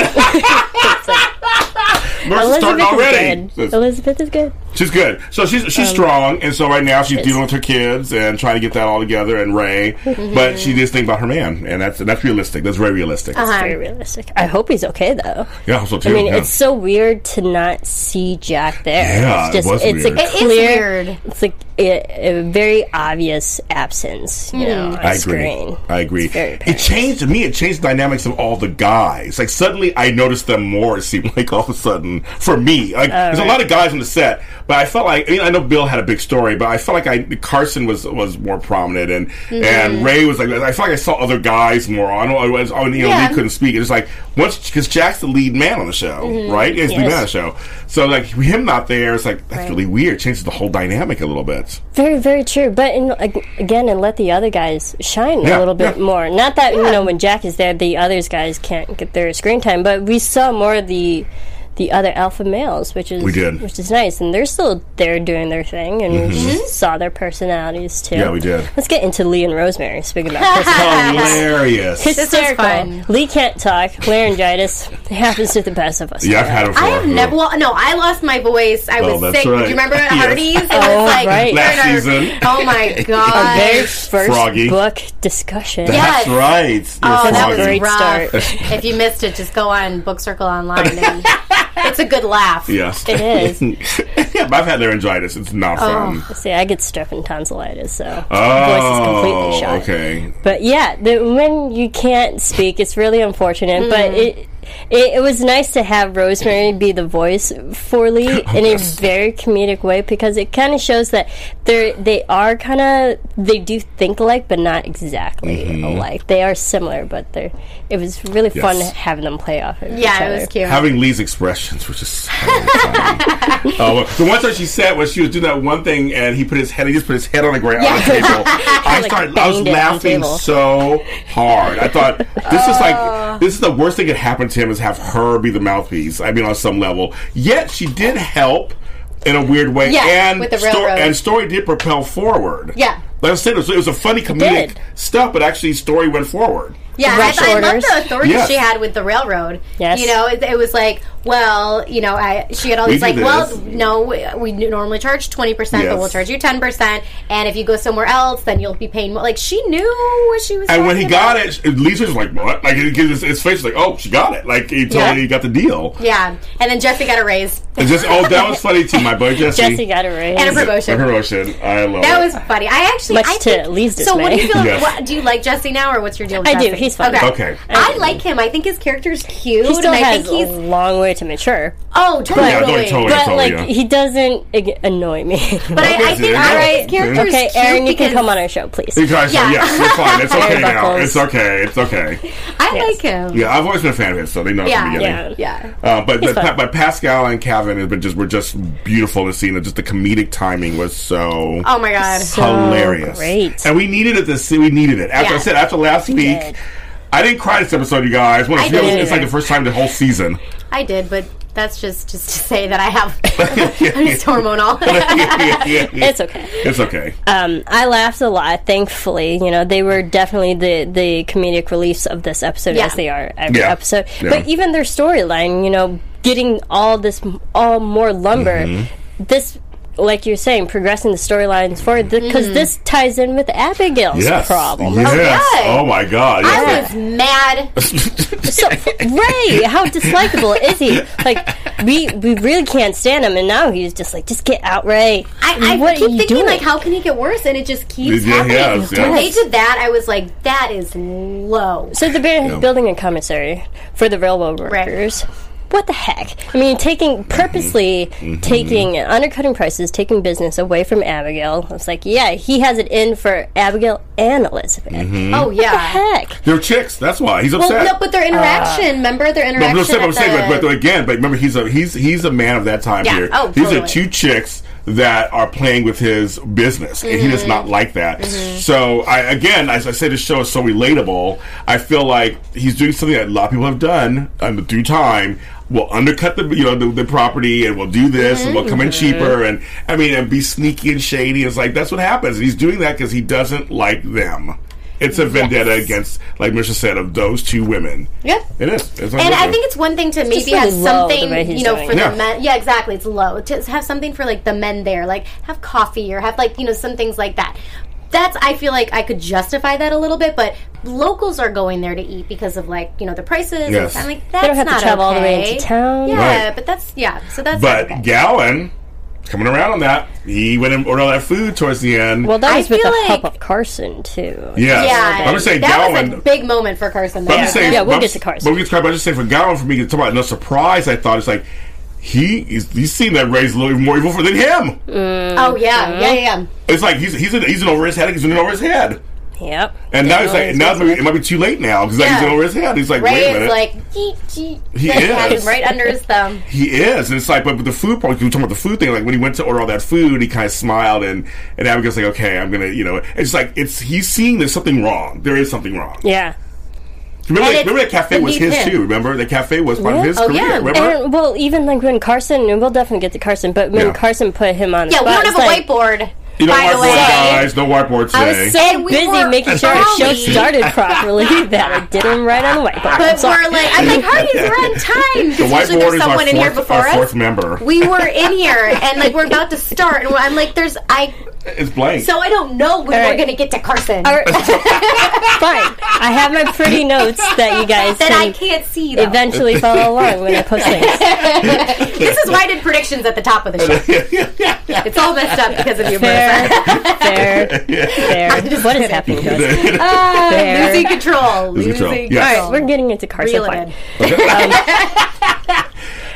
Elizabeth already. is good. Elizabeth is good. She's good. So she's Um, she's strong, and so right now she's dealing with her kids and trying to get that all together. And Ray, Mm-hmm. but she just think about her man, and that's that's realistic. That's very realistic. Uh-huh. Very realistic. I hope he's okay though. Yeah, I hope so too. I mean, yeah. it's so weird to not see Jack there. Yeah, it's just, it was it's weird. a It is clear, weird. It's like a, a very obvious absence, you know, on I agree. screen. I agree. It's very It changed to me. It changed the dynamics of all the guys. Like suddenly, I noticed them more. It seemed like all of a sudden for me, like there's a lot of guys on the set, but I felt like I mean I know Bill had a big story, but I felt like I Carson was was more prominent and Mm-hmm. and Ray was like I felt like I saw other guys more. I know I was oh you know Yeah. Lee couldn't speak. It's like once because Jack's the lead man on the show, right? He's the Mm-hmm. Man on the show. So like him not there, it's like that's really weird. Changes the whole dynamic a little bit. Very, very true. But in, again, and let the other guys shine Yeah, a little bit yeah. more. Not that you know when Jack is there, the others guys can't get their screen time, but we saw more of the the other alpha males, which is We did. which is nice, and they're still there doing their thing, and we saw their personalities too. Mm-hmm. Yeah, we did. Let's get into Lee and Rosemary. Speaking about personalities. Hilarious. Hysterical. fun. Lee can't talk. Laryngitis. It happens to the best of us. Yeah, I've had it I have never. Well, no, I lost my voice. I Oh, was sick. right. Do you remember at Yes. Hearties? It Oh, was like right. Last our- season. Oh my Our very god! first Froggy. book discussion. That's Yes. right. Oh, Yes, that was Froggy. Great rough. start. if you missed it, just go on Book Circle online. And it's a good laugh. Yes. It is. yeah, but I've had laryngitis. It's not Oh. fun. See, I get strep and tonsillitis, so Oh, voice is completely shot. okay. But yeah, the, when you can't speak, it's really unfortunate. But mm. it, it it was nice to have Rosemary be the voice for Lee in a very comedic way because it kind of shows that they they are kind of they do think alike, but not exactly alike. They are similar, but they're. It was really fun having them play off of each other. Yeah, it was cute. Having Lee's expressions were just so funny. uh, the one time she said when she was doing that one thing and he put his head, he just put his head on the ground on the table. I Like started, I was banged it on the laughing so hard. I thought this is Oh. like this is the worst thing that happened to him is have her be the mouthpiece. I mean, on some level. Yet she did help in a weird way, Yeah, and with the sto- railroad. and story did propel forward. Yeah. Like I said, it was, it was a funny comedic stuff, but actually, story went forward. Yeah, Rush I, I love the authority Yes. she had with the railroad. Yes. You know, it, it was like, well, you know, I, she had all these do like, well, no, we, we normally charge 20%, Yes. but we'll charge you 10%. And if you go somewhere else, then you'll be paying more. Like, she knew what she was And when he talking got about. it, Lisa was like, "What?" Like it- his, his face was like, "Oh, she got it!" Like he totally Yeah. got the deal. Yeah. And then Jesse got a raise. And just oh, that was funny too. My boy Jesse, Jesse got a raise. And a promotion. A promotion. I love That it. was funny. I actually, Much I to think, Lee's So, what do you feel? Yes. What, do you like Jesse now, or what's your deal? with I do. Jesse? He's fine. Okay. Okay. I like him. I think his character's cute, he still and I has think he's a long way to mature. oh, totally. Yeah, totally, totally, But totally. like yeah. he doesn't ag- annoy me. But I, I think so all right, character's okay, cute Aaron, you can come on our show, please. You guys, Yeah. yes, it's fine. It's okay now. It's okay. It's okay. I Yes. like him. Yeah, I've always been a fan of his, so they know Yeah, from the beginning. Yeah. Yeah. Uh, but but, fun. Pa- but Pascale and Kavan have been just were just beautiful to see. And just the comedic timing was so Oh my god. So hilarious. great. And we needed it this we needed it. After I said after last week did. I didn't cry this episode, you guys. When I feels, didn't it's like the first time the whole season. I did, but that's just just to say that I have I'm just hormonal. It's okay. It's okay. Um, I laughed a lot. Thankfully, you know they were definitely the the comedic reliefs of this episode Yeah. as they are every Yeah. episode. Yeah. But even their storyline, you know, getting all this all more lumber. Mm-hmm. This. Like you're saying, progressing the storylines forward because mm. this ties in with Abigail's Yes. problem. Yes. Okay. Oh my god. I was mad. So Ray, how dislikable is he? Like we we really can't stand him, and now he's just like, just get out, Ray. I, I What keep thinking doing? like, how can he get worse? And it just keeps Yeah, happening. yes, When they did that, I was like, that is low. So they're bu- building a commissary for the railroad workers. What the heck? I mean, taking mm-hmm. purposely mm-hmm. taking undercutting prices, taking business away from Abigail. It's like, yeah, he has it in for Abigail and Elizabeth. Mm-hmm. Oh yeah, What the heck? They're chicks. That's why he's upset. Well, upset. no, but their ah. interaction. remember their No, interaction? I'm saying, I'm at saying, but, but again, but remember, he's a he's he's a man of that time Yeah. period. Oh, These are two chicks that are playing with his business, and he does not like that. So, I again, as I say, this show is so relatable. I feel like he's doing something that a lot of people have done uh, in due time. Will undercut the you know the, the property and we'll do this and we'll come in mm-hmm. cheaper and I mean and be sneaky and shady. It's like that's what happens. And he's doing that because he doesn't like them. It's a vendetta against, like Misha said, of those two women. Yeah. It is. It's And I think it's one thing to maybe really have something, you know, doing for it. the men. Yeah, exactly. It's low. To have something for like the men there, like have coffee or have like you know some things like that. That's I feel like I could justify that a little bit, but locals are going there to eat because of like you know the prices. Yes. And I'm like that's they don't have to not travel all the way into town. Yeah, Right. but that's yeah. So that's But not okay. Gowen, coming around on that, he went and ordered all that food towards the end. Well, that I was with feel the help of Carson too. yes. yeah, I'm just saying that Gowen. was a big moment for Carson. But I'm There. just saying, Yeah, we'll but get to Carson. But we get to Carson. But I'm just saying for Gowen, for me to talk about no surprise, I thought it's like he is he's seen that raise a little more evil for than him. Uh, oh yeah, yeah, yeah, yeah. It's like he's he's in, he's in over his head. He's in over his head. Yep. And now he's Yeah, like, now maybe- it might be too late now because like he's in over his head. He's like, Ray wait a is minute. like, "Yeet, yeet." He Like, is. right under his thumb. He is, and it's like, but with the food part, we were talking about the food thing. Like when he went to order all that food, he kind of smiled, and and Abigail's like, okay, I'm gonna, you know, it's like it's he's seeing there's something wrong. There is something wrong. Yeah. Remember, And that, remember that cafe was his him. too. Remember the cafe was part of his Oh, career. yeah. Remember? And well, even like when Carson, and we'll definitely get to Carson, but when Yeah. Carson put him on the Yeah, we don't have a like, whiteboard. You know, by the whiteboard way. guys, no whiteboard I today. was so And we busy were making sure the show early. started properly that I did them right on the whiteboard. I'm But sorry. we're like, I'm like, Hearties, we're on time. the Because usually whiteboard there's is our someone in here fourth, before our us. fourth member. We were in here, and like we're about to start, and I'm like, there's I. it's blank. So I don't know when All we're gonna get to Carson. All right. Fine. I have my pretty notes that you guys that I can can't see. Though. eventually follow along when I post things. this is why I did predictions at the top of the show. it's all messed up because of you, Fair, Marissa. fair, fair. What is happening to us? Ah, Fair. losing control. Losing control. Losing Yes. control. We're getting into Carson. Reel it Fine. in.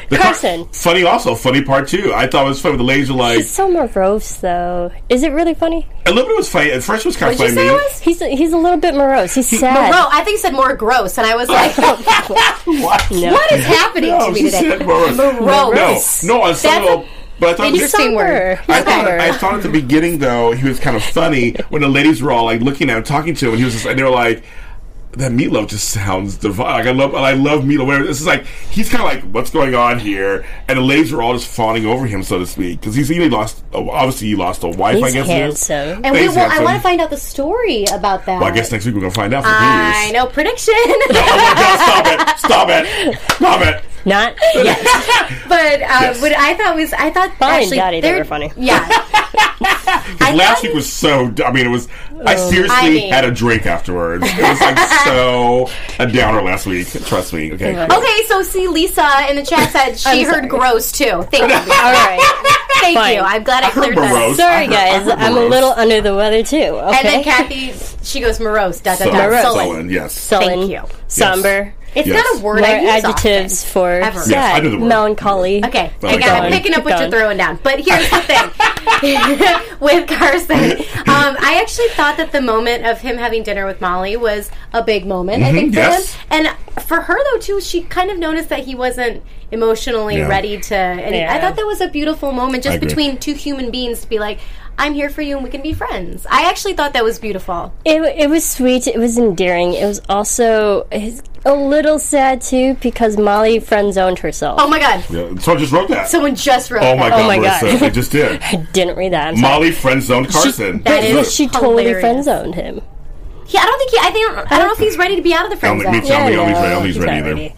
The Carson. funny also, funny part too. I thought it was funny. With the ladies were like, He's so morose, though. Is it really funny? a little bit was funny. At first, it was kind of funny. you to say me. it was? He's a, he's a little bit morose. He's sad. Bro, I think he said more gross, and I was like, What? No. what is happening No, to me she today? said morose. Morose. No, no, on some That's a- level. But I thought It's this- the same word. I thought, I thought at the beginning though he was kind of funny when the ladies were all like looking at him, talking to him, and he was just like they were like. That meatloaf just sounds divine. Like I love, I love meatloaf. Where This is like he's kind of like, what's going on here? And the ladies were all just fawning over him, so to speak, because he's he lost. oh, Obviously, he lost a wife. I He's guess. it is. handsome. And we, Thanks, well, I want to find out the story about that. Well, I guess next week we're gonna find out. For I years. know prediction. Oh my God! Stop it! Stop it! Stop it! Not yet. but uh, what I thought was, I thought Fine, actually Daddy, they were funny. Yeah, Because last week was so. I mean, it was. I seriously I mean- had a drink afterwards. It was like so a downer last week. Trust me. Okay. Okay, so see, Lisa in the chat said she I'm heard sorry. gross too. Thank you. All right. Thank Fine. you. I'm glad I I cleared that. up. Sorry, heard- guys. I heard I'm a little under the weather too. Okay. And then Kathy, she goes morose. Da da da. Morose. Sullen. Sullen, yes. Sullen, Thank you. somber. It's Yes. not a word More I use adjectives often. for Ever. sad, Yes, I the word. melancholy. Okay, Oh, I got, I'm picking up Keep what you're throwing down. But here's the thing with Carson. Um, I actually thought that the moment of him having dinner with Molly was a big moment, I think, for yes. him. And for her, though, too, she kind of noticed that he wasn't emotionally Yeah. ready to. And Yeah. I thought that was a beautiful moment just between two human beings to be like, I'm here for you and we can be friends. I actually thought that was beautiful. It, it was sweet. It was endearing. It was also a little sad too because Molly friend zoned herself. Oh my God. Yeah, someone just wrote that. Someone just wrote oh my that. god, oh my God. Marissa, they just did. I didn't read that. I'm. Molly friend zoned Carson. That But is she totally friend zoned him. Yeah, I don't think he. I think I don't know if he's ready to be out of the friend zone. me too. I don't think no, he's ready. I don't think he's he's ready not either. ready.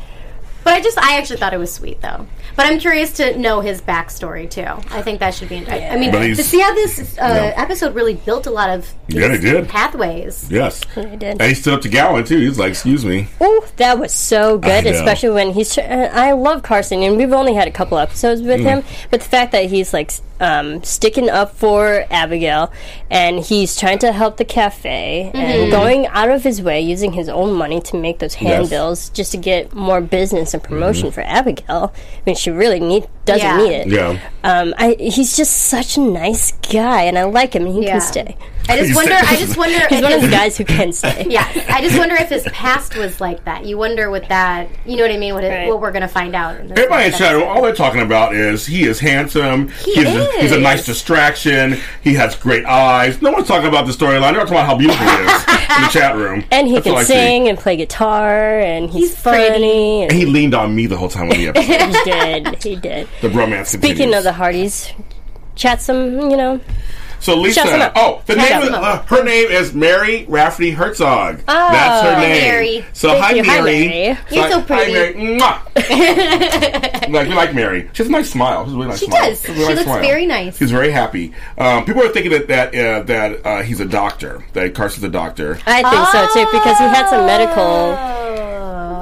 But I just, I actually thought it was sweet though. But I'm curious to know his backstory too. I think that should be. I, I mean, But he's- to see how this uh, Yeah. episode really built a lot of Yeah, it did. pathways. Yes. I did. And he stood up to Gowen too. He's like, "Excuse me." Oh, that was so good, especially when he's. Tr- uh, I love Carson, and we've only had a couple episodes with Mm. him, but the fact that he's like um, sticking up for Abigail, and he's trying to help the cafe, and going out of his way, using his own money to make those Yes. handbills just to get more business and promotion for Abigail. I mean, she she really need doesn't Yeah. need it. Yeah. Um, I, he's just such a nice guy, and I like him. and He Yeah. can stay. I just wonder. I just wonder. He's one of the guys who can stay. Yeah, I just wonder if his past was like that. You wonder what that. You know what I mean? What, it, Right. what we're gonna find out. In this Everybody in next chat, episode. all they're talking about is he is handsome. He he's, A, he's a nice distraction. He has great eyes. No one's talking about the storyline. They're talking about how beautiful he is in the chat room. And he That's can sing and play guitar, and he's, He's funny. And And he leaned on me the whole time on the episode. he did. He did. the bromance Speaking continues. of the Hearties, chat some. You know, So Shout them Lisa, oh, the Shout name them of, uh, her name is Mary Rafferty Herzog. That's her name. Mary. So Thank hi, you. Hi, Mary. Mary. You're so hi, pretty. Mary. Mwah. like we like Mary. She has a nice smile. She a really nice She smile. does. She, has She nice looks very nice. She's very happy. Um, people are thinking that that uh, that uh, he's a doctor. That Carson's a doctor. I think so too because he had some medical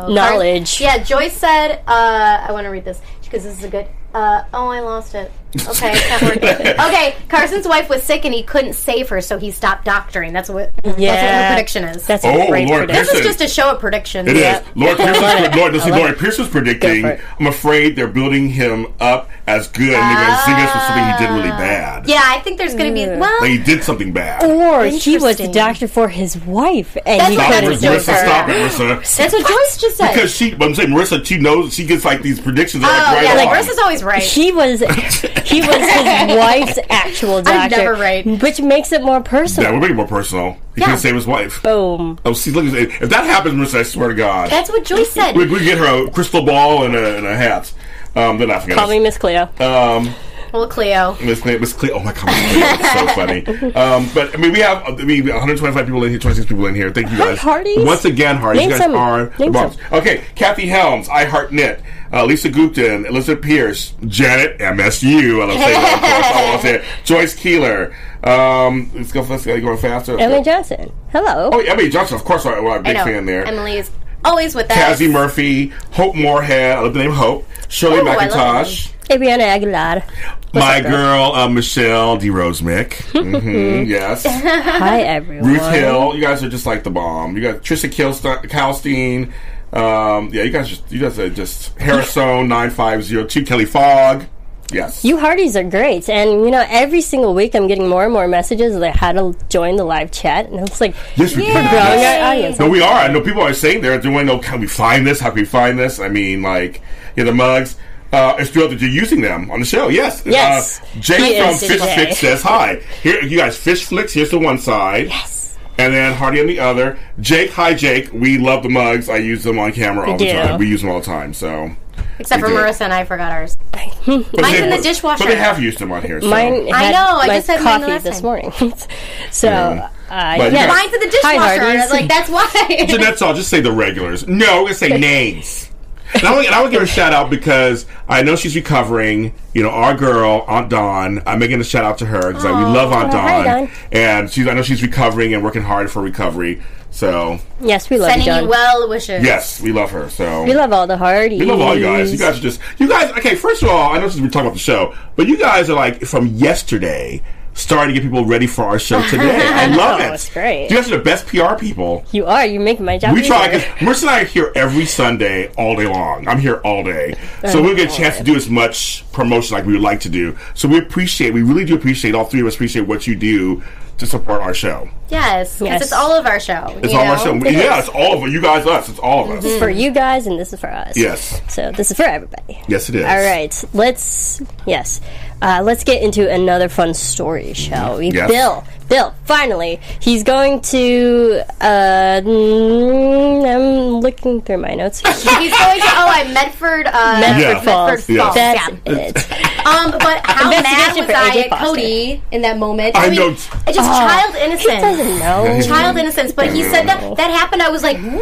Oh. knowledge. Yeah, Joyce said. Uh, I want to read this because this is a good. Uh, oh, I lost it. Okay, it's not working. okay, Carson's wife was sick and he couldn't save her, so he stopped doctoring. That's what. That's what Yeah. her prediction is. That's a Oh, great Lord, prediction. this is just a show of predictions. It is. Yep. Lord Pierce love is. Lord, this I is love Lord it. Pierce was predicting. Go for it. I'm afraid they're building him up as good, and they're going to sing us with something he did really ah. bad. Yeah, I think there's going to be. Well, Like he did something bad. or he was the doctor for his wife, and That's he what couldn't it, save Marissa. her. Stop it, Marissa. that's what Joyce just said. Because she, but I'm saying Marissa, she knows she gets like these predictions. oh like, yeah, right like on. Marissa's always right. She was he was his wife's actual doctor, I'm never right. which makes it more personal. Yeah, we're making it more personal. He Yeah. couldn't save his wife. Boom. Oh, see, look, if that happens, Marissa, I swear to God, That's what Joyce said. we, we get her a crystal ball and a, and a hat. Um, they're not forgetting. Call me Miss Cleo. Um, well, Cleo. Miss Cle- Miss Cle- oh my God, Cleo, it's so funny. Um, but I mean, we have I mean 125 people in here, 26 people in here. Thank you guys. Hearties. Once again, Hearty, Name you guys some. are the bombs. Okay, Kathy Helms, I Heart Knit, uh, Lisa Gupton, Elizabeth Pierce, Janet MSU. I love saying that. Of course, I want to say it. Joyce Keeler. Um, let's go. Let's go going faster. Let's Emily go. Johnson. Hello. Oh, Emily Johnson, of course. I'm a big know. fan there. Emily is always with us. Cassie Murphy, Hope Moorhead. I love the name Hope. Shirley I love McIntosh. Adriana Aguilar. What's My up, girl, uh, Michelle D. Rosemick. hmm yes. Hi, everyone. Ruth Hill. You guys are just like the bomb. You got Trisha Kalstein. Um, yeah, you guys just you guys are just Harrison nine five zero two Kelly Fogg. Yes. You Hearties are great, and you know every single week I'm getting more and more messages like how to join the live chat, and it's like Yes, we we're growing Yes. our audience. No, we are. I know people are saying they're doing. Oh, can we find this? How can we find this? I mean, like, yeah, the mugs. Uh, it's true that you're using them on the show. Yes. Yes. Uh, Jake He from is Fish today. Flicks says hi. Here, you guys. Fish Flicks. Here's the one side. Yes. And then Hearty on the other. Jake, hi Jake. We love the mugs. I use them on camera all the do. time. We use them all the time. So Except for We did. Marissa and I forgot ours. Mine's they- in the dishwasher. But they have used them on here. So. Mine. I know, I my just had mine the coffee last this time. morning, so uh, But yeah. Mine's in the dishwasher. Hearties. like that's why. Jeanette's all just say the regulars. No, we're gonna say names. And I want, and I want to give a shout out because I know she's recovering. You know, our girl Aunt Dawn. I'm making a shout out to her because we love Aunt hi, Dawn, Dawn. and she's. I know she's recovering and working hard for recovery. So yes, we love Sending you, you well wishes. yes, we love her. So We love all the Hearty. We love all you guys. You guys are just you guys. Okay, first of all, I know since we're talking about the show, but you guys are like from yesterday starting to get people ready for our show today. I love know, it. it's great. You guys are the best PR people. You are. You make my job. We try easier. because Marissa and I are here every Sunday, all day long. I'm here all day, so oh, we get a chance to do as much promotion like we would like to do. So we appreciate, we really do appreciate. All three of us appreciate what you do to support our show. Yes, because Yes. it's all of our show. It's you all our show. It yeah, is. it's all of you guys, us. It's all of us. This is for you guys, and this is for us. Yes. So this is for everybody. Yes, it is. All right, let's yes, uh, let's get into another fun story, shall we? Yes. Bill, Bill, finally, he's going to. Uh, mm, I'm looking through my notes. He's going to. Oh, I Medford. Uh, Medford Yeah. Falls. Medford Falls. That's yeah. it. Um, but how mad was I at Foster. Cody in that moment? I mean, know. It's just child He innocence. doesn't know. Child innocence. But he said that that happened. I was like, no.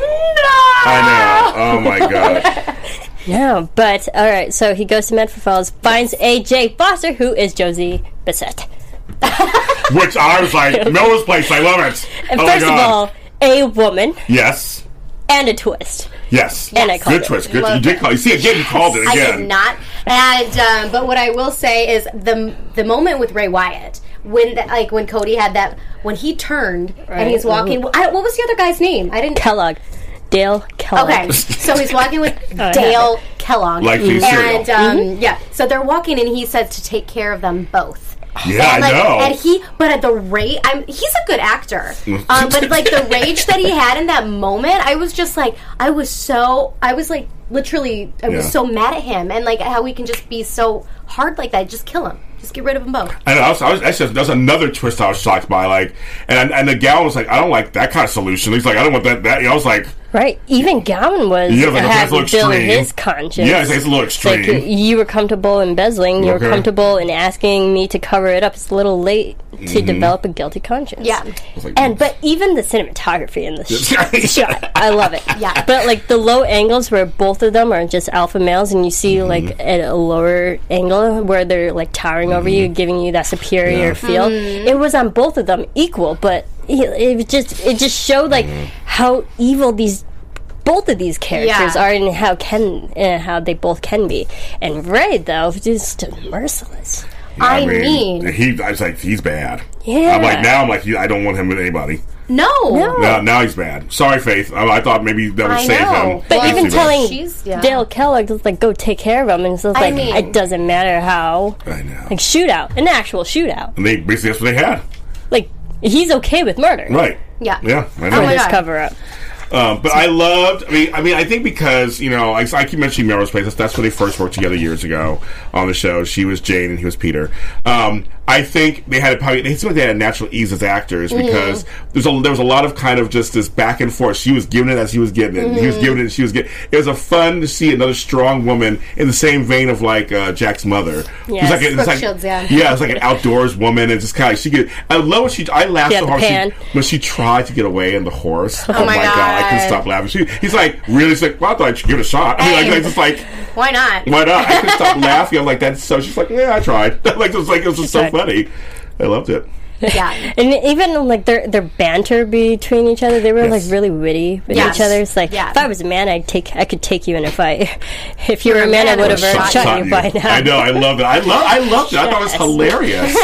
I know. Oh my god. No, but all right. So he goes to Medford Falls, finds AJ Foster, who is Josie Bissett. Which I was like, Melrose Place. I love it. And oh first of all, a woman yes, and a twist. yes. And I called Good it. twist. Good. Love You did call. You see again. You called it again. I did not. And um, but what I will say is the the moment with Ray Wyatt when that, like when Cody had that when he turned and he's walking. I, what was the other guy's name? I didn't. Kellogg. Dale Kellogg. Okay, so he's walking with Dale Kellogg. Like the cereal. and um, yeah, so they're walking, and he says to take care of them both. Yeah, I And, like, know. And he, but at the rate, I'm he's a good actor. um, but like the rage that he had in that moment, I was just like, I was so, I was like, literally, I was Yeah. so mad at him, and like how we can just be so hard like that. Just kill him. Just get rid of them both. And I was, I was actually that's another twist I was shocked by. Like, and and the gal was like, I don't like that kind of solution. He's like, I don't want that. That. You know, I was like, Right. Even Gowen was Yeah, like, had that's a little Bill in extreme. his conscience. yeah, it's, it's a little It's like you were comfortable embezzling. You Okay. were comfortable in asking me to cover it up. It's a little late to Mm-hmm. develop a guilty conscience. Yeah. like, and but even the cinematography in the sh- shot, I love it. Yeah. But like the low angles where both of them are just alpha males, and you see Mm-hmm. like at a lower angle where they're like towering over you, giving you that superior Mm-hmm. Yeah. feel. Mm-hmm. It was on both of them equal, but it, it just it just showed like Mm-hmm. how evil these both of these characters Yeah. are and how can uh, how they both can be. And Ray though, just merciless. I mean- he. I was like, he's bad. Yeah. I'm like now. I'm like, I don't want him with anybody. No. No. Now, now he's bad. Sorry, Faith. I, I thought maybe that would I save know. him. But Well, even telling She's- yeah. Dale Kellogg to like go take care of him, and it's just like mean- it doesn't matter how. I know. like shootout, an actual shootout. And they basically that's what they had. Like he's okay with murder. Right. Yeah. Yeah. I Oh my His God. cover up. Um, but I loved. I mean, I mean, I think because you know, I, I keep mentioning Melrose Place. That's, that's when they first worked together years ago on the show. She was Jane and he was Peter. Um, I think they had a probably. They seemed like they had a natural ease as actors because there's a there was a lot of kind of just this back and forth. She was giving it as he was getting it. He was giving it. and She was getting. It It was a fun to see another strong woman in the same vein of like uh, Jack's mother. It was Yes. like a- it like Shields, yeah. yeah, it's like an outdoors woman and just kind of she get. I love when she. I laughed Yeah, so hard she, when she tried to get away in the horse. Oh, my my god, I couldn't stop laughing. She, he's like, really? Like, well, I thought I should give it a shot. I mean, like, like, just like, Why not? why not? I couldn't stop laughing. I'm like, that's so. She's like, yeah, I tried. like, it was like, it was just so funny. I loved it. Yeah. And even like their their banter between each other, they were Yes. like really witty with Yes. each other. It's like Yeah. if I was a man, I'd take I could take you in a fight. If you were a man, I would have Shot- shot, Shot you you. by now. I know. I love it. I love. I loved it. I thought it was hilarious.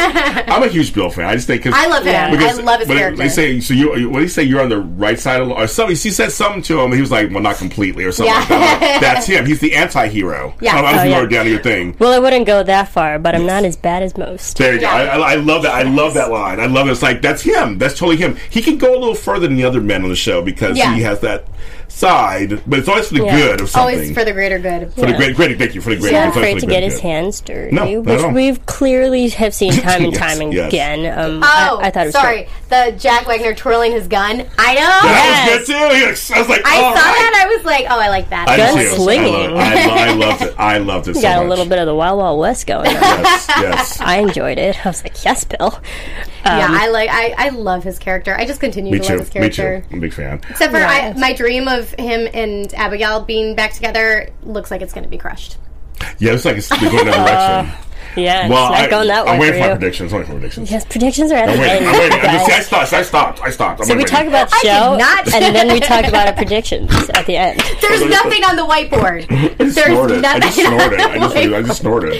I'm a huge Bill fan. I just think 'cause- I love him. Yeah. Because I love his character. They say so. You what do you say? You're on the right side of the or something. She said something to him. He was like, "Well, not completely," or something Yeah. like that. Like, That's him. He's the anti-hero. Yeah. I, I was Oh, yeah. lower down to your thing. Well, I wouldn't go that far, but I'm not as bad as most. There you Yeah. go. I, I, I love that. I love that line. I love it. It's like that's him. That's totally him. He can go a little further than the other men on the show because Yeah. he has that side, but it's always for the Yeah. good of something. Always for the greater good. For the Yeah. great, great. Thank you for the great. He's not afraid to get his good. hands dirty, No, which we've clearly have seen time and time yes. again. Um, Oh, I, I thought it was sorry. great. The Jack Wagner twirling his gun. I know. That Yes. was good too. He was- I was like, I all saw right. that. I was like, oh, I like that. I did Gun too. slinging. I, love, I, I loved it. I loved it. You so got a little bit of the Wild Wild West going on. Yes, yes. I enjoyed it. I was like, yes, Bill. yeah, Um, I like. I, I love his character. I just continue to too. love his character. Me character. too. I'm a big fan. Except for my dream of him and Abigail being back together looks like it's going to be crushed. Yeah, it's like it's going in that direction. Yeah, well, it's not I, going that way I'm waiting for for my predictions. I'm waiting for predictions. Yes, predictions are at I'm the waiting. end. I'm waiting. I, guys. just, I stopped. I stopped. I stopped. I'm So we waiting. talk about the I did show, not- and then we talk about our predictions at the end. There's nothing on the whiteboard. I There's snorted. I just nothing on snorted. the I just, I just snorted.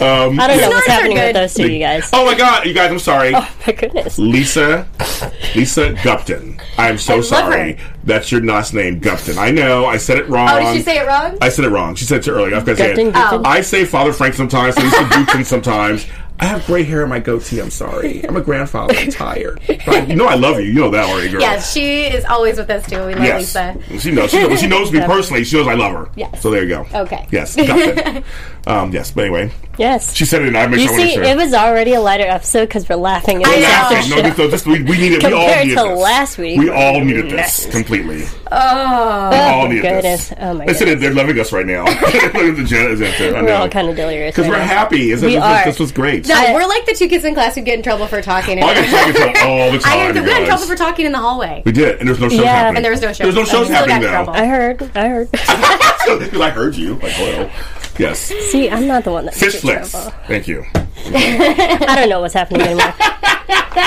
Um, I don't know what's Snorts are happening with good. those two, you guys. Oh my god, you guys! I'm sorry. Oh my goodness. Lisa, Lisa Gupton. I'm so love sorry. her. That's your last name, Gupton. I know. I said it wrong. Oh, did she say it wrong? I said it wrong. She said it too early. I was going to say it. Oh. I say Father Frank sometimes. Lisa Gupton sometimes. I have gray hair in my goatee. I'm sorry. I'm a grandfather. I'm tired. But you know I love you. You know that already, girl. Yes, she is always with us too. We love Yes. Lisa. She knows. She knows, she knows me personally. She knows I love her. Yes. So there you go. Okay. Yes. Gupton. um, yes. But anyway, Yes. she said it, and I make You sure I wanna see, sure. it was already a lighter episode because we're laughing at I this know. after Laughing. No, this, this, we, we needed. we all Compared needed to this. last week, We all needed this messes. completely. Oh. We all Oh, needed goodness. this. Oh, my Listen, goodness. they're loving us right now. Look at the Janet is out there. We're all kind of delirious. Because right we're happy. This, We this, are. this was great. No, I- we're like the two kids in class who get in trouble for talking. Oh, I get talking to them all the I time. got, we got in trouble for talking in the hallway. We did, and there's no shows Yeah. happening. And there was no show. There's no shows happening in now. I heard. I heard. Because I heard you. Like, well, yes. See, I'm not the one that Fish trouble. Thank you. I don't know what's happening anymore.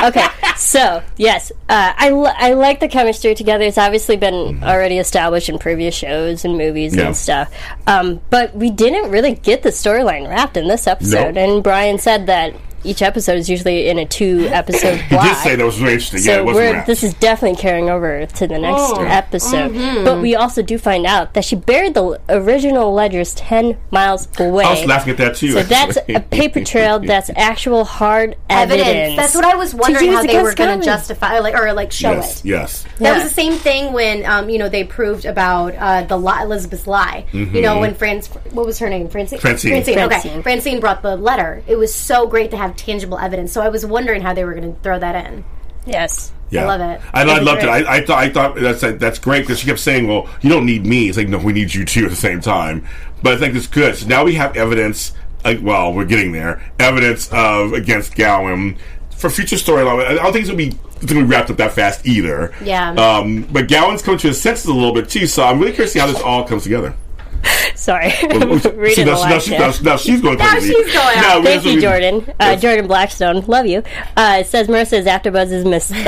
okay, so yes, uh, I I like the chemistry together. It's obviously been already established in previous shows and movies Yeah. and stuff. Um, but we didn't really get the storyline wrapped in this episode. Nope. And Brian said that each episode is usually in a two episode He block. did say that was very interesting. yeah, So it wasn't we're, this is definitely carrying over to the next Oh. episode. Mm-hmm. But we also do find out that she buried the original ledgers 10 miles away. I was laughing at that too. so that's a paper trail that's actual hard evidence. Evidence. That's what I was wondering how they were going to justify, like, or like show yes, it. yes. That was the same thing when um, you know they proved about uh, the lie, Elizabeth's lie. You know when France, what was her name? Francine. Mm-hmm. Francine. Francine. Okay. Francine. Francine brought the letter. It was so great to have tangible evidence. So I was wondering how they were going to throw that in. Yes. Yeah. love it. I, I That'd be loved it. I, I thought I thought that's that's great because she kept saying, "Well, you don't need me." It's like, no, we need you too at the same time. But I think it's good. So now we have evidence. Like, well, we're getting there. Evidence of against Gowen for future storyline. I don't think it's gonna be it's gonna be wrapped up that fast either. Yeah. Um, but Gowen's coming to his senses a little bit too. So I'm really curious to see how this all comes together. Sorry. See, Reading now, now, she- now, now she's going Now she's going out. Thank you, Jordan. Uh, Yes. Jordan Blackstone, love you. Uh, says Marissa's AfterBuzz is missed.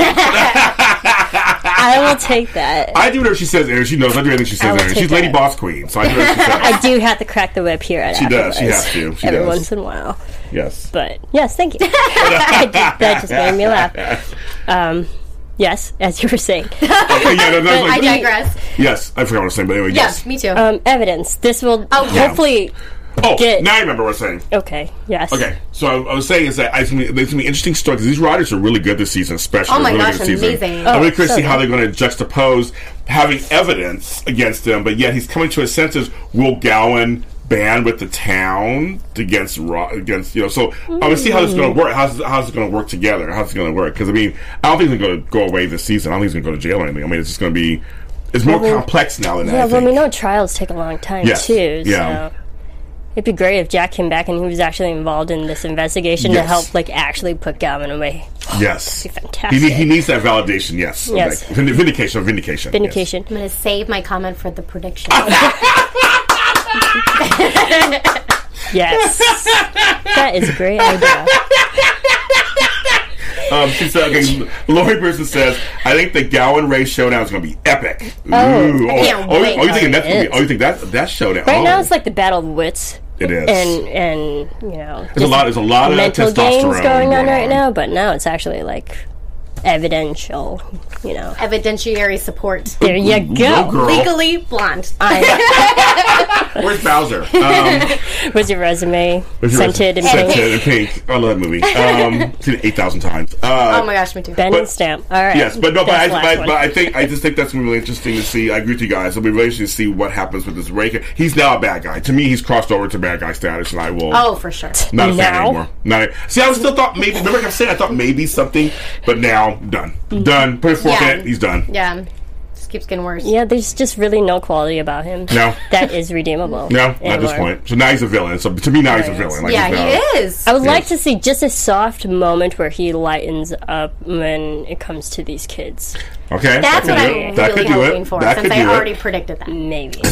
I will take that. I do whatever she says, Aaron. She knows. I do anything she says, Aaron. She's Lady. Boss Queen, so I do whatever she says. I do have to crack the whip here at She does. She has to. She every does. once in a while. yes. But yes, thank you. I did- that just made me laugh. Um, yes, as you were saying. yeah, no, no, I like- digress. Yes, I forgot what I was saying, but anyway, Yeah, yes. me too. Um, evidence. This will Oh, yeah. hopefully. Oh, get- now I remember what I was saying. Okay. Yes. Okay, so I, I was saying is that I think there's gonna be interesting story because these riders are really good this season, especially. Oh my really gosh, good season. amazing. I'm really Oh, curious to so see how they're going to juxtapose having evidence against him, but yet he's coming to his senses. Will Gowen band with the town against Ro- against you know? So I'm gonna see how this is going to mm. work. How's how's it going to work together? How's it going to work? Because I mean, I don't think it's going to go away this season. I don't think he's going to go to jail or anything. I mean, it's just going to be. It's more Well, complex now than that. Yeah, well, we know trials take a long time Yes, too. yeah. So it'd be great if Jack came back and he was actually involved in this investigation to help, like, actually put Galvin away. Yes, be He, fantastic. need- he needs that validation. Yes, Yes. Okay. Vind- vindication. or Vindication. yes. Vindication. I'm going to save my comment for the prediction. Yes, that is a great idea. Um, she said, okay, Lori Pearson says, I think the Gowen Ray showdown is going to be epic. Oh, Ooh. Can't oh, wait. oh, you thinking Oh, that's going to be, oh, you think that, that showdown? Right oh, now, it's like the battle of wits, it is. and and you know, there's a lot, there's a lot of mental testosterone games going on right now. But now it's actually like evidential. You know, Evidentiary support. there you Go, go. girl. Legally blonde. I, Where's Bowser? Um, was your resume where's your- scented and Scented pink? and pink. I love that movie. Um, seen it 8,000 times. Uh, oh my gosh, me too. Ben But- and Stamp. All right. Yes, but no, but I, That's the last but, but I think I just think that's gonna be really interesting to see. I agree with you guys. It'll be really interesting to see what happens with this Ray. He's now a bad guy. To me, he's crossed over to bad guy status, and I will. Oh, for sure. Not a fan anymore. Not a, see, I was still thought maybe. Remember, like I said, I thought maybe something, but now done, mm-hmm. done. Put a fork Yeah. in it. He's done. Yeah. Just keeps getting worse. yeah, there's just really no quality about him. No. that is redeemable. No, not at this point. So now he's a villain. So to me, now he's a villain. Like Yeah, he is. I would like Yes. to see just a soft moment where he lightens up when it comes to these kids. Okay, That's that what do I'm it. That really could do hoping it. for, That since I already it. predicted that. Maybe.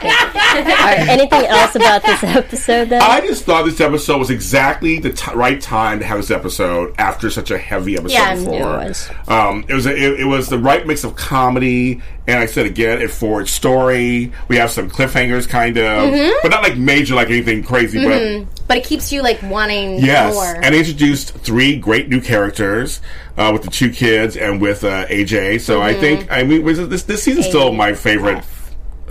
All right. Anything else about this episode? Then I just thought this episode was exactly the t- right time to have this episode after such a heavy episode Yeah, before. it was. Um, it was a, it, it was the right mix of comedy and I said again, a forward story. We have some cliffhangers, kind of, Mm-hmm. but not like major, like anything crazy. But But it keeps you like wanting yes, more. and they introduced three great new characters uh, with the two kids and with uh, AJ. So I think I mean was this this season's still my favorite.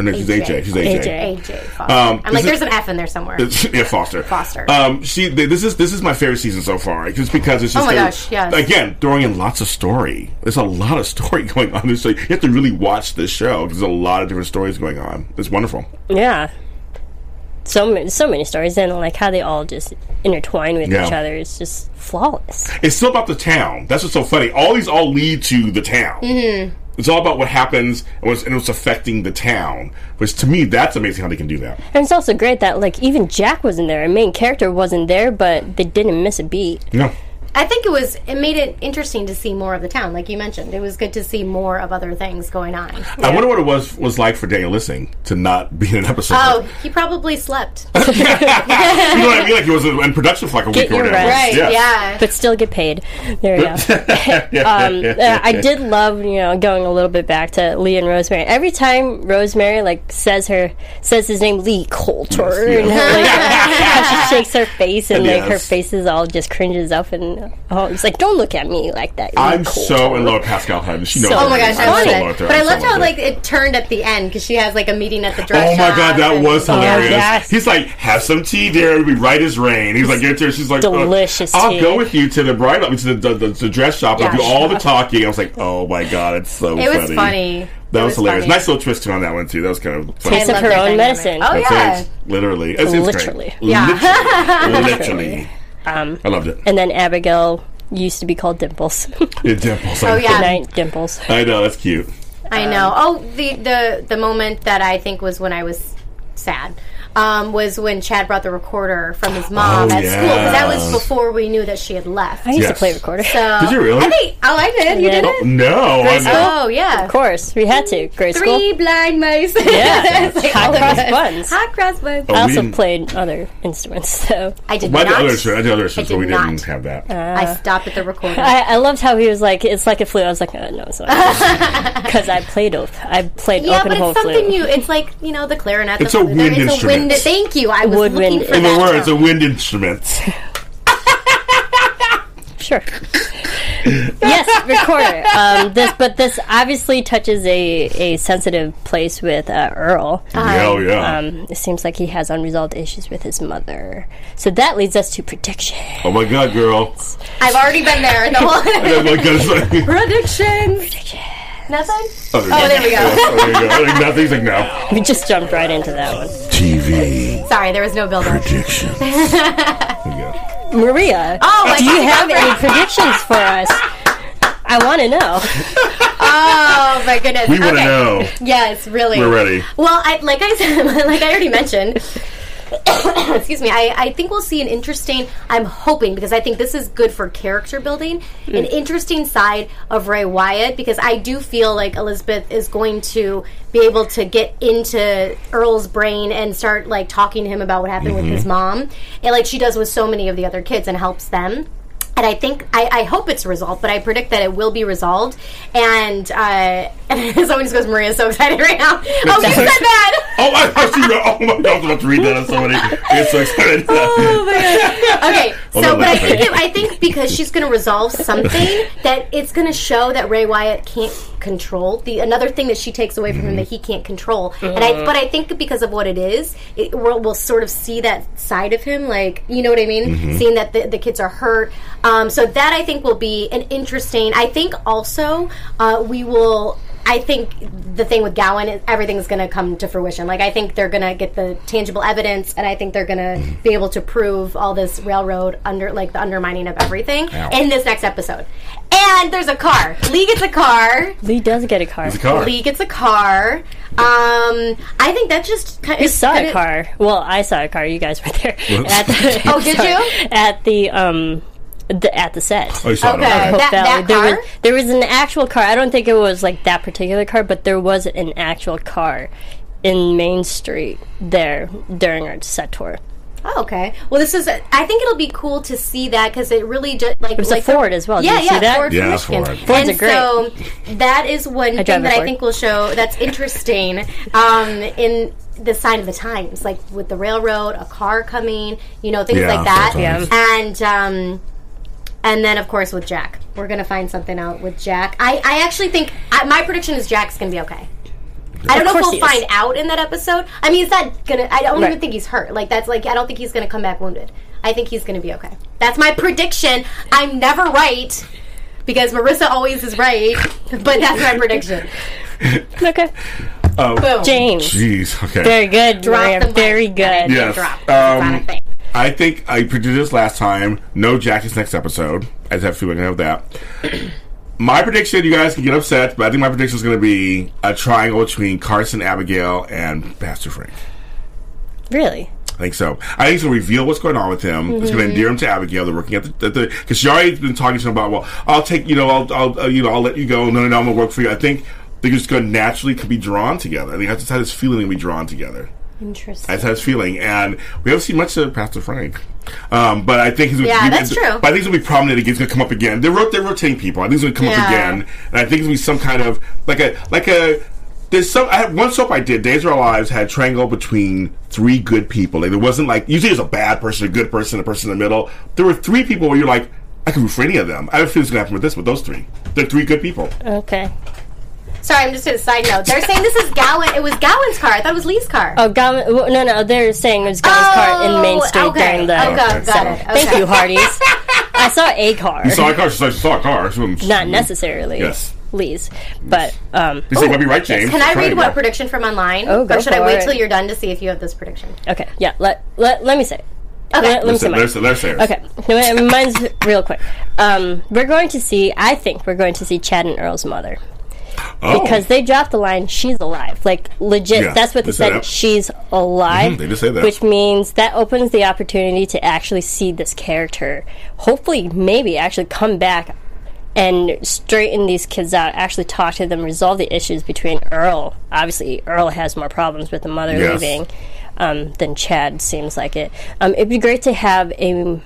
No, she's AJ. She's AJ. AJ. AJ Foster. Um, I'm like, this is- there's an F in there somewhere. yeah, Foster. Foster. Um, she. th- This is this is my favorite season so far, just because it's just Oh my they're- gosh, yes. again throwing in lots of story. There's a lot of story going on. So you have to really watch this show. 'cause There's a lot of different stories going on. It's wonderful. Yeah. So many, so many stories, and like how they all just intertwine with Yeah. each other is just flawless. It's still about the town. That's what's so funny. All these all lead to the town. Mm-hmm. It's all about what happens and what's, and what's affecting the town. Which to me, that's amazing how they can do that. And it's also great that like even Jack wasn't there, a main character wasn't there, but they didn't miss a beat. No. I think it was it made it interesting to see more of the town, like you mentioned. It was good to see more of other things going on. I wonder what it was was like for Daniel Lissing to not be in an episode. Oh, he probably slept. you know what I mean? Like he was in production for like a Get week or your whatever. rest. right? Yes. Yeah. but still get paid. There you go. um, uh, I did love, you know, going a little bit back to Lee and Rosemary. Every time Rosemary like says her says his name, Lee Coulter, Yes, and how, like, how she shakes her face and like her Yes. face is all just cringes up, and oh, it's like, don't look at me like that. Lee I'm Coulter." so in love with Pascale Hutton. She knows. So Oh my gosh, I I'm loved so in it. love with her. But I I'm so loved in how love like it turned at the end because she has like a meeting at the dress shop. Oh my god, that was hilarious. yes. He's like, "Have some tea, dear. It'll be right as rain." He's like, "Get there." She's like, uh, Delicious I'll tea. go with you to the bridal, to the, the, the, the dress shop. and Yeah. do all the talking." I was like, "Oh my god, it's so It funny." was funny. That It was, hilarious. funny. Nice little twist on that one too. That was kind of funny. Taste of her own dynamic. medicine. Oh That's yeah. it. Literally. It's, it's Literally. Great. Yeah. Literally. Literally. Um, I loved it. and then Abigail used to be called Dimples. Yeah, dimples. Oh, yeah. know. Night Dimples. I know. That's cute. I know. Oh, the the the moment that I think was when I was sad. Um, was when Chad brought the recorder from his mom Oh, at school because that was before we knew that she had left. I used Yes. to play recorder. So Did you really? I think. Oh, I did. You Yeah. did Oh, no. I know. Oh yeah. Of course, we had to. Grade school. Three blind mice. Yeah. Like Hot cross buns. Hot cross buns. Oh, I also played other instruments, so I did Well, I not. did other instruments. I did other instruments, I but we did not. didn't have that. I stopped at the recorder. I, I loved how he was like, "It's like a flute." I was like, uh, "No, it's not," because I played open. I played yeah, open but hole it's something flute. new. It's like you know the clarinet. It's the a wind it's a wind. Thank you. I was Woodwind. looking for In the that. words, term. a wind instrument. Sure. yes, recorder. Um, this, but this obviously touches a, a sensitive place with uh, Earl. Hell yeah. Um, it seems like he has unresolved issues with his mother. So that leads us to prediction. oh my god, girl. I've already been there. The whole Oh my god. it's like- predictions. Nothing. Oh, Oh, there we go. Oh, there you go. Like, nothing's like no. We just jumped right into that one. TV Sorry, there was no build up. predictions. There you go. Maria, Oh, do you have any predictions for us? I want to know. Oh my goodness. We want to Okay. know. Yes, really. We're ready. Well, I, like I said, like I already mentioned. excuse me. I, I think we'll see an interesting. I'm hoping because I think this is good for character building. An hmm. interesting side of Ray Wyatt because I do feel like Elizabeth is going to be able to get into Earl's brain and start like talking to him about what happened with his mm-hmm. mom, and like she does with so many of the other kids, and helps them and I think I, I hope it's resolved, but I predict that it will be resolved. And uh, and someone just goes, "Maria's so excited right now." Oh, you said that. Oh, I, I see that. Oh my god, I was about to read that on somebody. It's so excited. oh my god. Okay, so but I think it, I think because she's going to resolve something that it's going to show that Ray Wyatt can't control the another thing that she takes away from him that he can't control. And I but I think because of what it is, it we'll, we'll sort of see that side of him, like you know what I mean, seeing that the, the kids are hurt. Um, so that I think will be an interesting. I think also uh, we will. I think the thing with Gowen is everything's going to come to fruition. Like I think they're going to get the tangible evidence, and I think they're going to be able to prove all this railroad under, like the undermining of everything in this next episode. And there's a car. Lee gets a car. Lee does get a car. The car. Lee gets a car. Um, I think that just kind We saw a car. Well, I saw a car. You guys were there. At the, Oh, did sorry. you? At the um, the, at the set. Oh, you saw it. Okay. Okay. That- that there car? was there was an actual car. I don't think it was like that particular car, but there was an actual car in Main Street there during our set tour. Oh, okay. Well, this is. I think it'll be cool to see that because it really just like it was a Ford as well. Did Yeah, you yeah, see that? Ford from Yeah, Michigan. Ford. Fords and are great. so that is one drive thing a that I think will show that's interesting um, in the sign of the times, like with the railroad, a car coming, you know, things Yeah, like that. sometimes. And um, and then of course with Jack, we're gonna find something out with Jack. I, I actually think I, my prediction is Jack's gonna be okay. I don't know if we'll find out in that episode. I mean, is that gonna. I don't Right. even think he's hurt. Like that's like I don't think he's gonna come back wounded. I think he's gonna be okay. That's my prediction. I'm never right because Marissa always is right, but that's my prediction. Okay, Boom. James. Jeez. Okay. Very good, Drop Maria. the mic. Very good. Yes. Drop. That's not a Um, thing. I think I predicted this last time. No Jack is next episode. I just have a feeling of that. My prediction, you guys can get upset, but I think my prediction is going to be a triangle between Carson, Abigail, and Pastor Frank. Really? I think so. I think it's going to reveal what's going on with him. It's going to endear him to Abigail. They're working at the because she already been talking to him about. Well, I'll take you know, I'll, I'll uh, you know, I'll let you go. No, no, no, I'm going to work for you. I think they're just going to naturally could be drawn together. I think that's how this feeling to be drawn together. Interesting. That's how it's feeling, and we haven't seen much of Pastor Frank. Um, but I think he's gonna, Yeah, he- that's true. But I think it's gonna be prominent again. It's gonna come up again. They're they're rotating people. I think it's gonna come up again, and I think it's gonna be some kind of like a like a. There's some. I had one soap I did. Days of Our Lives had triangle between three good people. Like, there wasn't like usually there's a bad person, a good person, a person in the middle. There were three people where you're like, I can root for any of them. I have a feeling it's gonna happen with this with those three. They're three good people. Okay. Sorry, I'm just a side note. They're saying this is Gowen. It was Gowen's car. I thought it was Lee's car. Oh, Gowen, well, no, no, they're saying it was Gowen's car in Main Street Oh, okay. during the. Okay, got so, it. Thank you, Hearties. I saw a car, You saw a car. She said she saw a car. She wasn't- necessarily Yes. Lee's, but um. You say, "Might be right, James." Can I read Triangle. what prediction from online? Oh, go or should I for wait it. till you're done to see if you have this prediction? Okay, yeah. Let let, let me say. it. Okay. Let, let me say Let's, mine. let's, let's say it. Okay, no, mine's real quick. Um, we're going to see. I think we're going to see Chad and Earl's mother Oh. because they dropped the line. She's alive, like legit. Yeah, that's what they they said that. She's alive. Mhm, they just said that. which means that opens the opportunity to actually see this character. Hopefully, maybe actually come back and straighten these kids out. Actually, talk to them, resolve the issues between Earl. Obviously, Earl has more problems with the mother Yes. leaving um, than Chad. Seems like it. Um, it'd be great to have a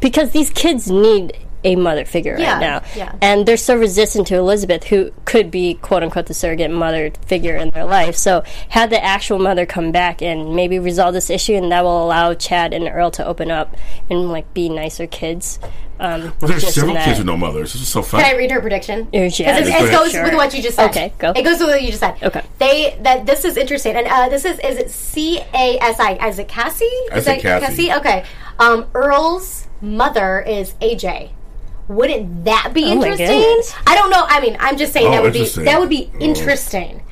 because these kids need a mother figure Yeah, right now, yeah. and they're so resistant to Elizabeth, who could be quote unquote the surrogate mother figure in their life. So, have the actual mother come back and maybe resolve this issue, and that will allow Chad and Earl to open up and like be nicer kids. Um, Well, there's several kids with no mothers. This is so fun. Can I read her prediction? Yeah, Because it, it goes ahead. with what you just said. Okay, go. It goes with what you just said. Okay. They that this is interesting, and uh, this is is it C A S I? Is it Cassie? Is said it Cassie. Okay. Um, Earl's mother is AJ. Wouldn't that be Oh interesting? I don't know. I mean, I'm just saying Oh, that would be that would be Oh. interesting.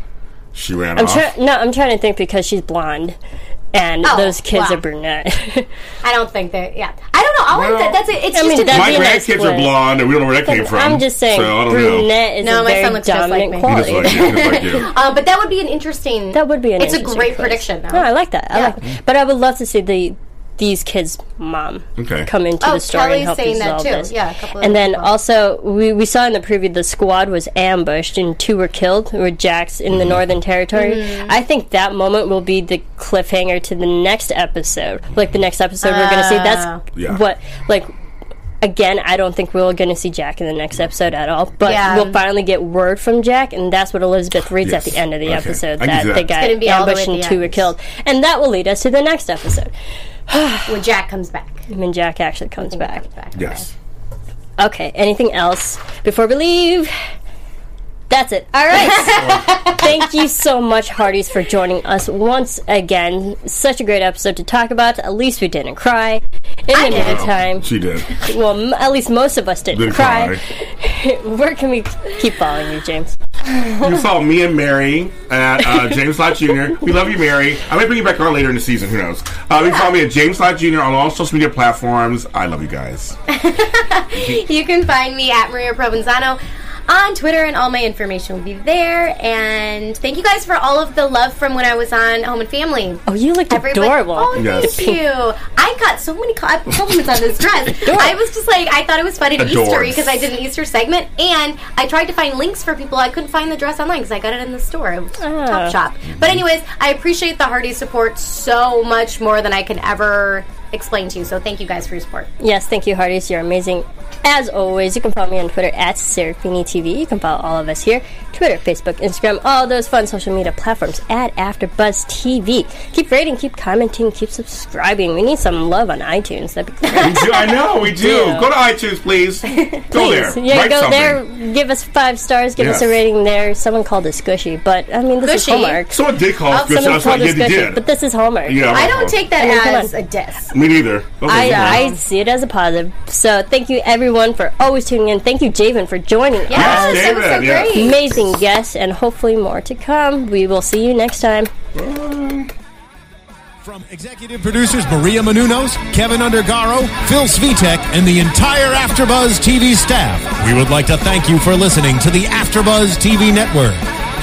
She ran I'm off. trying. No, I'm trying to think because she's blonde, and Oh, those kids wow. are brunette. I don't think that. Yeah, I don't know. I'll Well, that, that's it. It's I just mean, an that'd My be a nice grandkids are blonde, and we don't know where that came from. I'm just saying, So I don't know. brunette is No, a my son very looks just like dominant me. Quality. like you. Like you. Um, but that would be an interesting. That would be an It's a great twist. prediction, though. No, I like that. I Yeah. like it. But I would love to see the these kids' mom Okay. come into Oh, the story Kelly's and help saying that too. this. Yeah, a couple of and then people. also we, we saw in the preview the squad was ambushed and two were killed. Were Jack's in Mm-hmm. the Northern Territory. Mm-hmm. I think that moment will be the cliffhanger to the next episode. Like the next episode we're going to see. Ah. That's Yeah. what like. Again, I don't think we're going to see Jack in the next episode at all. But Yeah. we'll finally get word from Jack, and that's what Elizabeth reads Yes. at the end of the Okay. episode that that. they got gonna be all the way ambushed and the two were killed, and that will lead us to the next episode when Jack comes back. when Jack actually comes back. Comes back. Yes. Okay, anything else before we leave? That's it. All right. Thank you so much, Hearties, for joining us once again. Such a great episode to talk about. At least we didn't cry. In the did. meantime, She did. well, m- at least most of us didn't, Didn't cry. cry. Where can we keep following you, James? You follow me and Mary at uh, James Lott Jr. We love you, Mary. I may bring you back on later in the season. Who knows? Uh, you can follow me at James Lott Jr. on all social media platforms. I love you guys. You can find me at Maria Provenzano on Twitter, and all my information will be there. And thank you guys for all of the love from when I was on Home and Family. Oh, you looked Everybody- adorable. Oh, Yes. thank you. I got so many compliments on this dress. I was just like, I thought it was funny and Adorbs. Easter because I did an Easter segment, and I tried to find links for people. I couldn't find the dress online because I got it in the store, It Ah. Top Shop. But anyways, I appreciate the Hearty support so much more than I can ever explain to you. So thank you guys for your support. Yes, thank you, Hearties. You're amazing. As always, you can follow me on Twitter at Serafini TV. You can follow all of us here Twitter, Facebook, Instagram, all those fun social media platforms at AfterBuzz TV. Keep rating, keep commenting, keep subscribing. We need some love on iTunes. That'd be great. We do. I know we do. Yeah. Go to iTunes, please. Go Please, there. yeah, Write go something. there. Give us five stars. Give us a rating there. Someone called us squishy, but I mean, this Gushy? is Hallmark. Someone did call us Oh, good. Someone That's what called us yeah, did. but this is Hallmark. yeah, I don't take that I mean, as a diss. Me neither. Those are I, good. I see it as a positive. So thank you everyone for always tuning in. Thank you, Javen, for joining us. Yes, Yes, that was so David, yes. great. Amazing guests and hopefully more to come. We will see you next time. From executive producers Maria Menounos, Kevin Undergaro, Phil Svitek, and the entire AfterBuzz TV staff, we would like to thank you for listening to the AfterBuzz TV network.